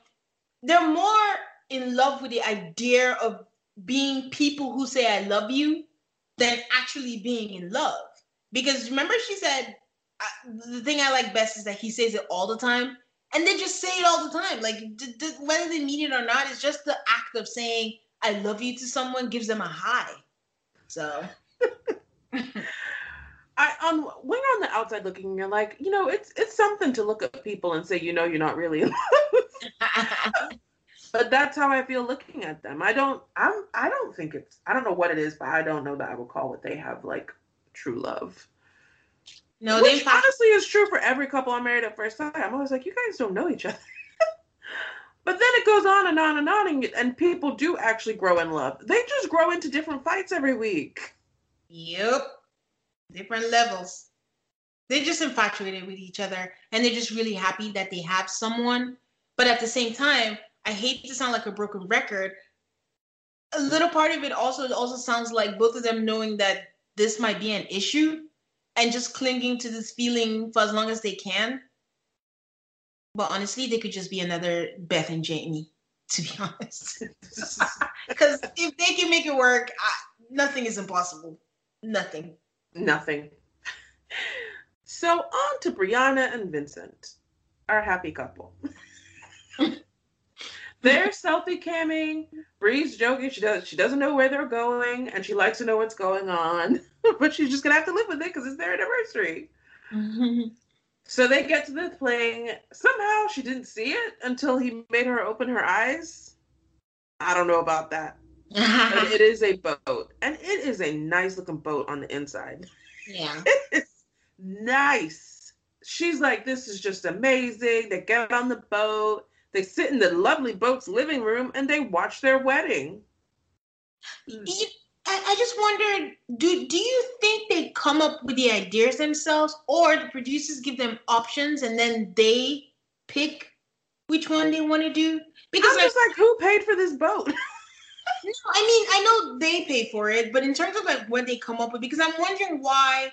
Speaker 1: they're more in love with the idea of being people who say "I love you" than actually being in love. Because remember, she said uh, the thing I like best is that he says it all the time, and they just say it all the time. Like d- d- whether they mean it or not, it's just the act of saying "I love you" to someone gives them a high. So.
Speaker 2: I on when you're on the outside looking, you're like, you know, it's it's something to look at people and say, you know, you're not really in love. but that's how I feel looking at them. I don't I'm I don't think it's I don't know what it is, but I don't know that I would call what they have like true love. No, Which they honestly is true for every couple I'm married at first sight. I'm always like, you guys don't know each other. but then it goes on and on and on, and, and people do actually grow in love. They just grow into different fights every week.
Speaker 1: Yep different levels. They're just infatuated with each other and they're just really happy that they have someone. But at the same time, I hate to sound like a broken record. A little part of it also also sounds like both of them knowing that this might be an issue and just clinging to this feeling for as long as they can. But honestly, they could just be another Beth and Jamie, to be honest. Because if they can make it work, I, nothing is impossible. Nothing.
Speaker 2: Nothing. So on to Brianna and Vincent, our happy couple. they're selfie camming. Bree's joking. She does. She doesn't know where they're going, and she likes to know what's going on. but she's just gonna have to live with it because it's their anniversary. So they get to the plane. Somehow she didn't see it until he made her open her eyes. I don't know about that it is a boat, and it is a nice looking boat on the inside.
Speaker 1: Yeah,
Speaker 2: it's nice. She's like, "This is just amazing." They get on the boat. They sit in the lovely boat's living room and they watch their wedding.
Speaker 1: You, I, just wondered do do you think they come up with the ideas themselves, or the producers give them options and then they pick which one they want to do?
Speaker 2: Because I'm just like, who paid for this boat?
Speaker 1: No, I mean I know they pay for it, but in terms of like what they come up with, because I'm wondering why,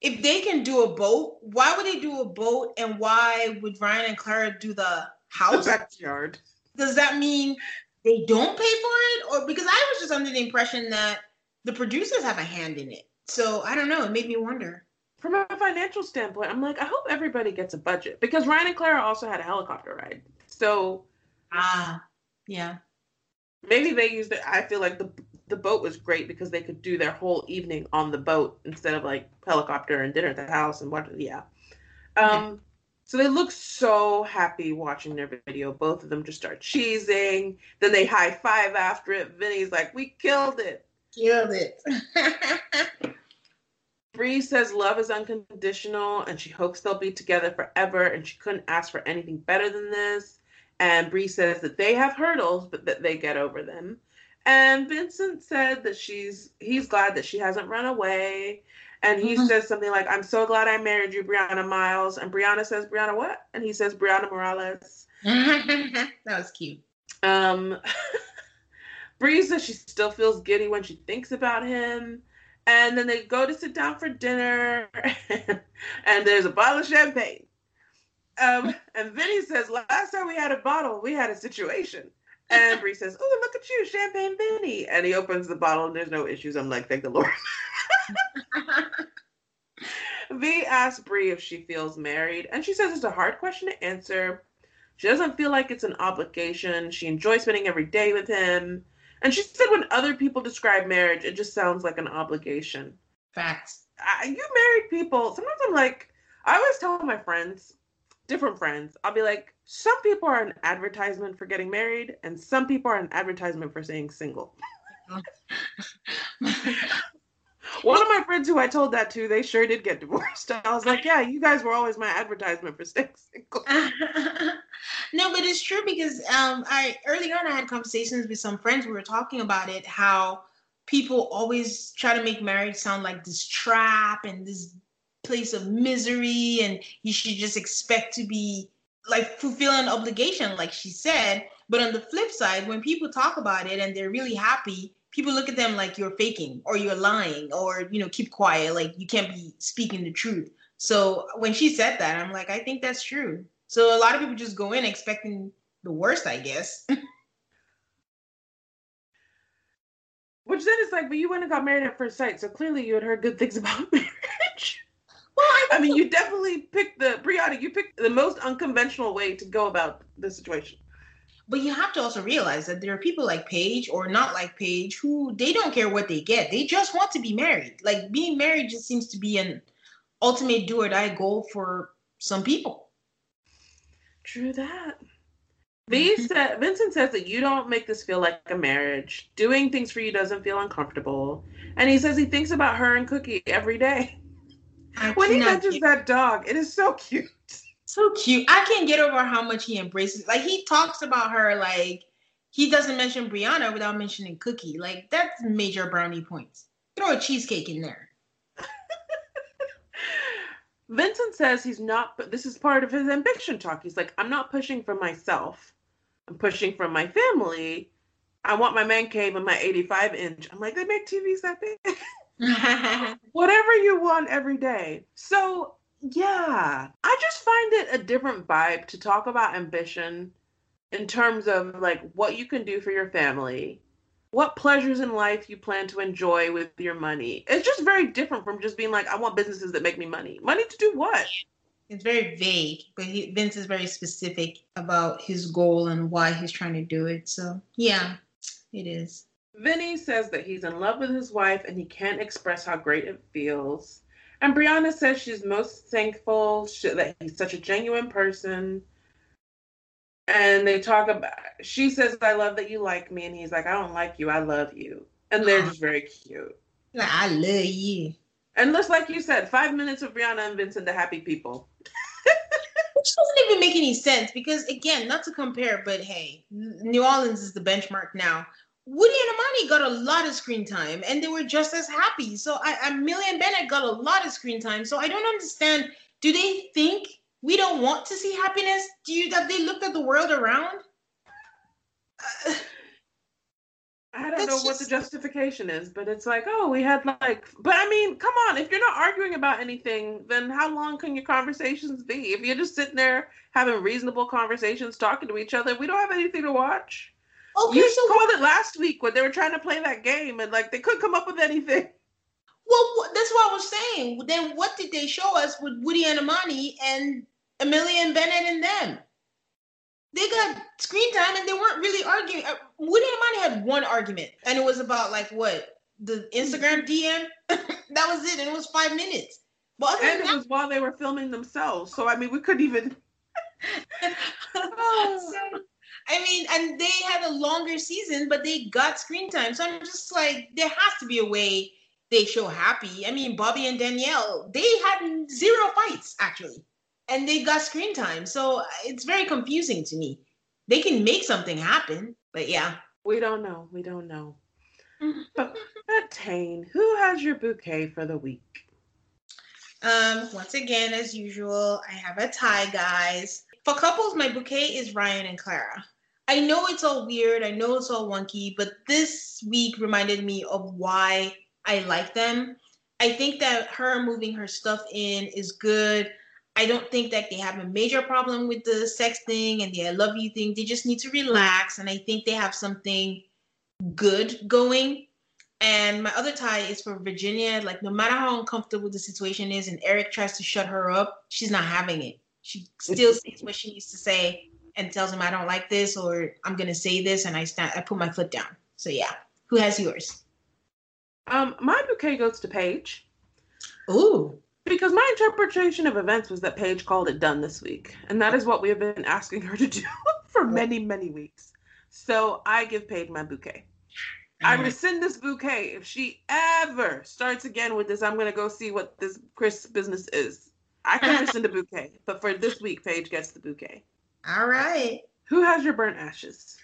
Speaker 1: if they can do a boat, why would they do a boat, and why would Ryan and Clara do the house
Speaker 2: the backyard?
Speaker 1: Does that mean they don't pay for it, or because I was just under the impression that the producers have a hand in it? So I don't know. It made me wonder.
Speaker 2: From a financial standpoint, I'm like, I hope everybody gets a budget because Ryan and Clara also had a helicopter ride. So
Speaker 1: ah, yeah
Speaker 2: maybe they used it. I feel like the the boat was great because they could do their whole evening on the boat instead of like helicopter and dinner at the house and what. Yeah. Um. So they look so happy watching their video. Both of them just start cheesing. Then they high five after it. Vinny's like, "We killed it."
Speaker 1: Killed it.
Speaker 2: Bree says love is unconditional and she hopes they'll be together forever and she couldn't ask for anything better than this. And Bree says that they have hurdles, but that they get over them. And Vincent said that she's he's glad that she hasn't run away. And he mm-hmm. says something like, I'm so glad I married you, Brianna Miles. And Brianna says, Brianna what? And he says, Brianna Morales.
Speaker 1: that was cute.
Speaker 2: Um Bree says she still feels giddy when she thinks about him. And then they go to sit down for dinner, and there's a bottle of champagne. Um, and Vinny says, last time we had a bottle, we had a situation. And Bree says, oh, look at you, Champagne Vinny. And he opens the bottle and there's no issues. I'm like, thank the Lord. V asks Bree if she feels married. And she says it's a hard question to answer. She doesn't feel like it's an obligation. She enjoys spending every day with him. And she said when other people describe marriage, it just sounds like an obligation.
Speaker 1: Facts.
Speaker 2: I, you married people. Sometimes I'm like, I always tell my friends, different friends, I'll be like, some people are an advertisement for getting married, and some people are an advertisement for staying single. One of my friends who I told that to, they sure did get divorced. I was like, yeah, you guys were always my advertisement for staying single.
Speaker 1: no, but it's true because um, I early on I had conversations with some friends. We were talking about it, how people always try to make marriage sound like this trap and this place of misery and you should just expect to be like fulfilling obligation like she said but on the flip side when people talk about it and they're really happy people look at them like you're faking or you're lying or you know keep quiet like you can't be speaking the truth So when she said that, I'm like, I think that's true. So a lot of people just go in expecting the worst, I guess.
Speaker 2: Which then it's like, but you went and got married at first sight, so clearly you had heard good things about marriage. I, I mean, you definitely picked the Brianna. You picked the most unconventional way to go about the situation.
Speaker 1: But you have to also realize that there are people like Paige or not like Paige who they don't care what they get. They just want to be married. Like being married just seems to be an ultimate do or die goal for some people.
Speaker 2: True that. V said, Vincent says that you don't make this feel like a marriage. Doing things for you doesn't feel uncomfortable. And he says he thinks about her and Cookie every day. When he mentions that dog, it is so cute.
Speaker 1: So cute. I can't get over how much he embraces. Like he talks about her like he doesn't mention Brianna without mentioning Cookie. Like that's major brownie points. Throw a cheesecake in there.
Speaker 2: Vincent says he's not, but this is part of his ambition talk. He's like, I'm not pushing for myself. I'm pushing for my family. I want my man cave and my 85 inch. I'm like, they make TVs that big. Whatever you want every day. So, yeah, I just find it a different vibe to talk about ambition in terms of like what you can do for your family, what pleasures in life you plan to enjoy with your money. It's just very different from just being like, I want businesses that make me money. Money to do what?
Speaker 1: it's very vague, but he, Vince is very specific about his goal and why he's trying to do it. So yeah, it is.
Speaker 2: Vinny says that he's in love with his wife and he can't express how great it feels. And Brianna says she's most thankful that he's such a genuine person. And they talk about, she says, I love that you like me. And he's like, I don't like you. I love you. And they're just very cute.
Speaker 1: I love you.
Speaker 2: And just like you said, five minutes of Brianna and Vincent, the happy people.
Speaker 1: Which doesn't even make any sense because, again, not to compare, but hey, New Orleans is the benchmark now. Woody and Amani got a lot of screen time and they were just as happy. So I, Millie and Bennett got a lot of screen time. So I don't understand. Do they think we don't want to see happiness? Do you that they looked at the world around?
Speaker 2: Uh, I don't know what the justification is, but it's like, oh, we had like, but I mean, come on, if you're not arguing about anything, then how long can your conversations be? If you're just sitting there having reasonable conversations, talking to each other, we don't have anything to watch. Okay, you so called it last week when they were trying to play that game and like they couldn't come up with anything.
Speaker 1: Well, that's what I was saying. Then what did they show us with Woody and Amani and Amelia and Bennett and them? they got screen time and they weren't really arguing. Uh, Woody and Amani had one argument, and it was about like what the Instagram DM. that was it, and it was five minutes.
Speaker 2: But and it that, was while they were filming themselves, so I mean, we couldn't even.
Speaker 1: oh, so, I mean, and they had a longer season, but they got screen time. So I'm just like, there has to be a way they show happy. I mean, Bobby and Danielle, they had zero fights actually and they got screen time. So it's very confusing to me. They can make something happen, but yeah.
Speaker 2: We don't know. We don't know. but Tane, who has your bouquet for the week?
Speaker 1: Um, once again, as usual, I have a tie, guys. For couples, my bouquet is Ryan and Clara. I know it's all weird, I know it's all wonky, but this week reminded me of why I like them. I think that her moving her stuff in is good. I don't think that they have a major problem with the sex thing and the I love you thing. They just need to relax. And I think they have something good going. And my other tie is for Virginia. Like, no matter how uncomfortable the situation is, and Erik tries to shut her up, she's not having it. She still says what she needs to say and tells him, I don't like this, or I'm going to say this, and I stand, I put my foot down. So, yeah. Who has yours?
Speaker 2: Um, my bouquet goes to Paige.
Speaker 1: Ooh.
Speaker 2: Because my interpretation of events was that Paige called it done this week. And that is what we have been asking her to do for many, many weeks. So I give Paige my bouquet. I rescind this bouquet. If she ever starts again with this, I'm going to go see what this Chris business is. I can rescind a bouquet. But for this week, Paige gets the bouquet.
Speaker 1: All right.
Speaker 2: Who has your burnt ashes?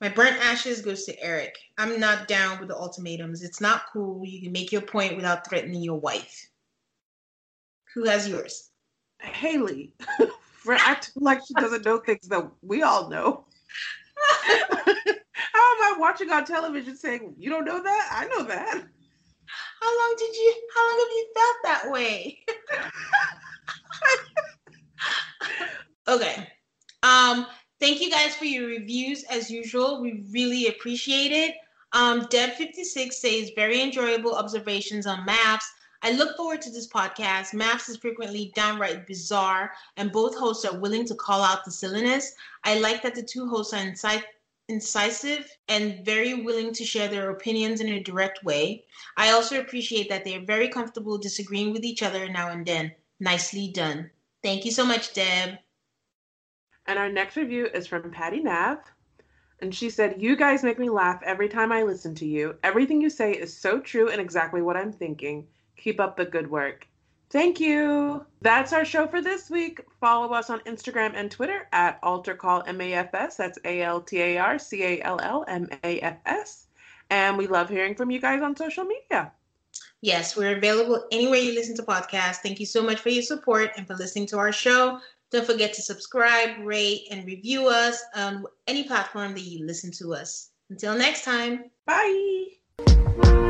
Speaker 1: My burnt ashes goes to Erik. I'm not down with the ultimatums. It's not cool. You can make your point without threatening your wife. Who has yours?
Speaker 2: Haley. For acting like she doesn't know things that we all know. How am I watching on television saying, You don't know that? I know that.
Speaker 1: How long did you how long have you felt that way? Okay. Um, thank you guys for your reviews as usual. We really appreciate it. Um, Deb56 says very enjoyable observations on MAFS. I look forward to this podcast. MAFS is frequently downright bizarre, and both hosts are willing to call out the silliness. I like that the two hosts are incisive incisive and very willing to share their opinions in a direct way. I also appreciate that they are very comfortable disagreeing with each other now and then. Nicely done. Thank you so much, Deb.
Speaker 2: And our next review is from Patty Nav. And she said, You guys make me laugh every time I listen to you. Everything you say is so true and exactly what I'm thinking. Keep up the good work. Thank you. That's our show for this week. Follow us on Instagram and Twitter at AltarCallMAFS. That's A L T A R C A L L M A F S. And we love hearing from you guys on social media.
Speaker 1: Yes, we're available anywhere you listen to podcasts. Thank you so much for your support and for listening to our show. Don't forget to subscribe, rate, and review us on any platform that you listen to us. Until next time,
Speaker 2: bye.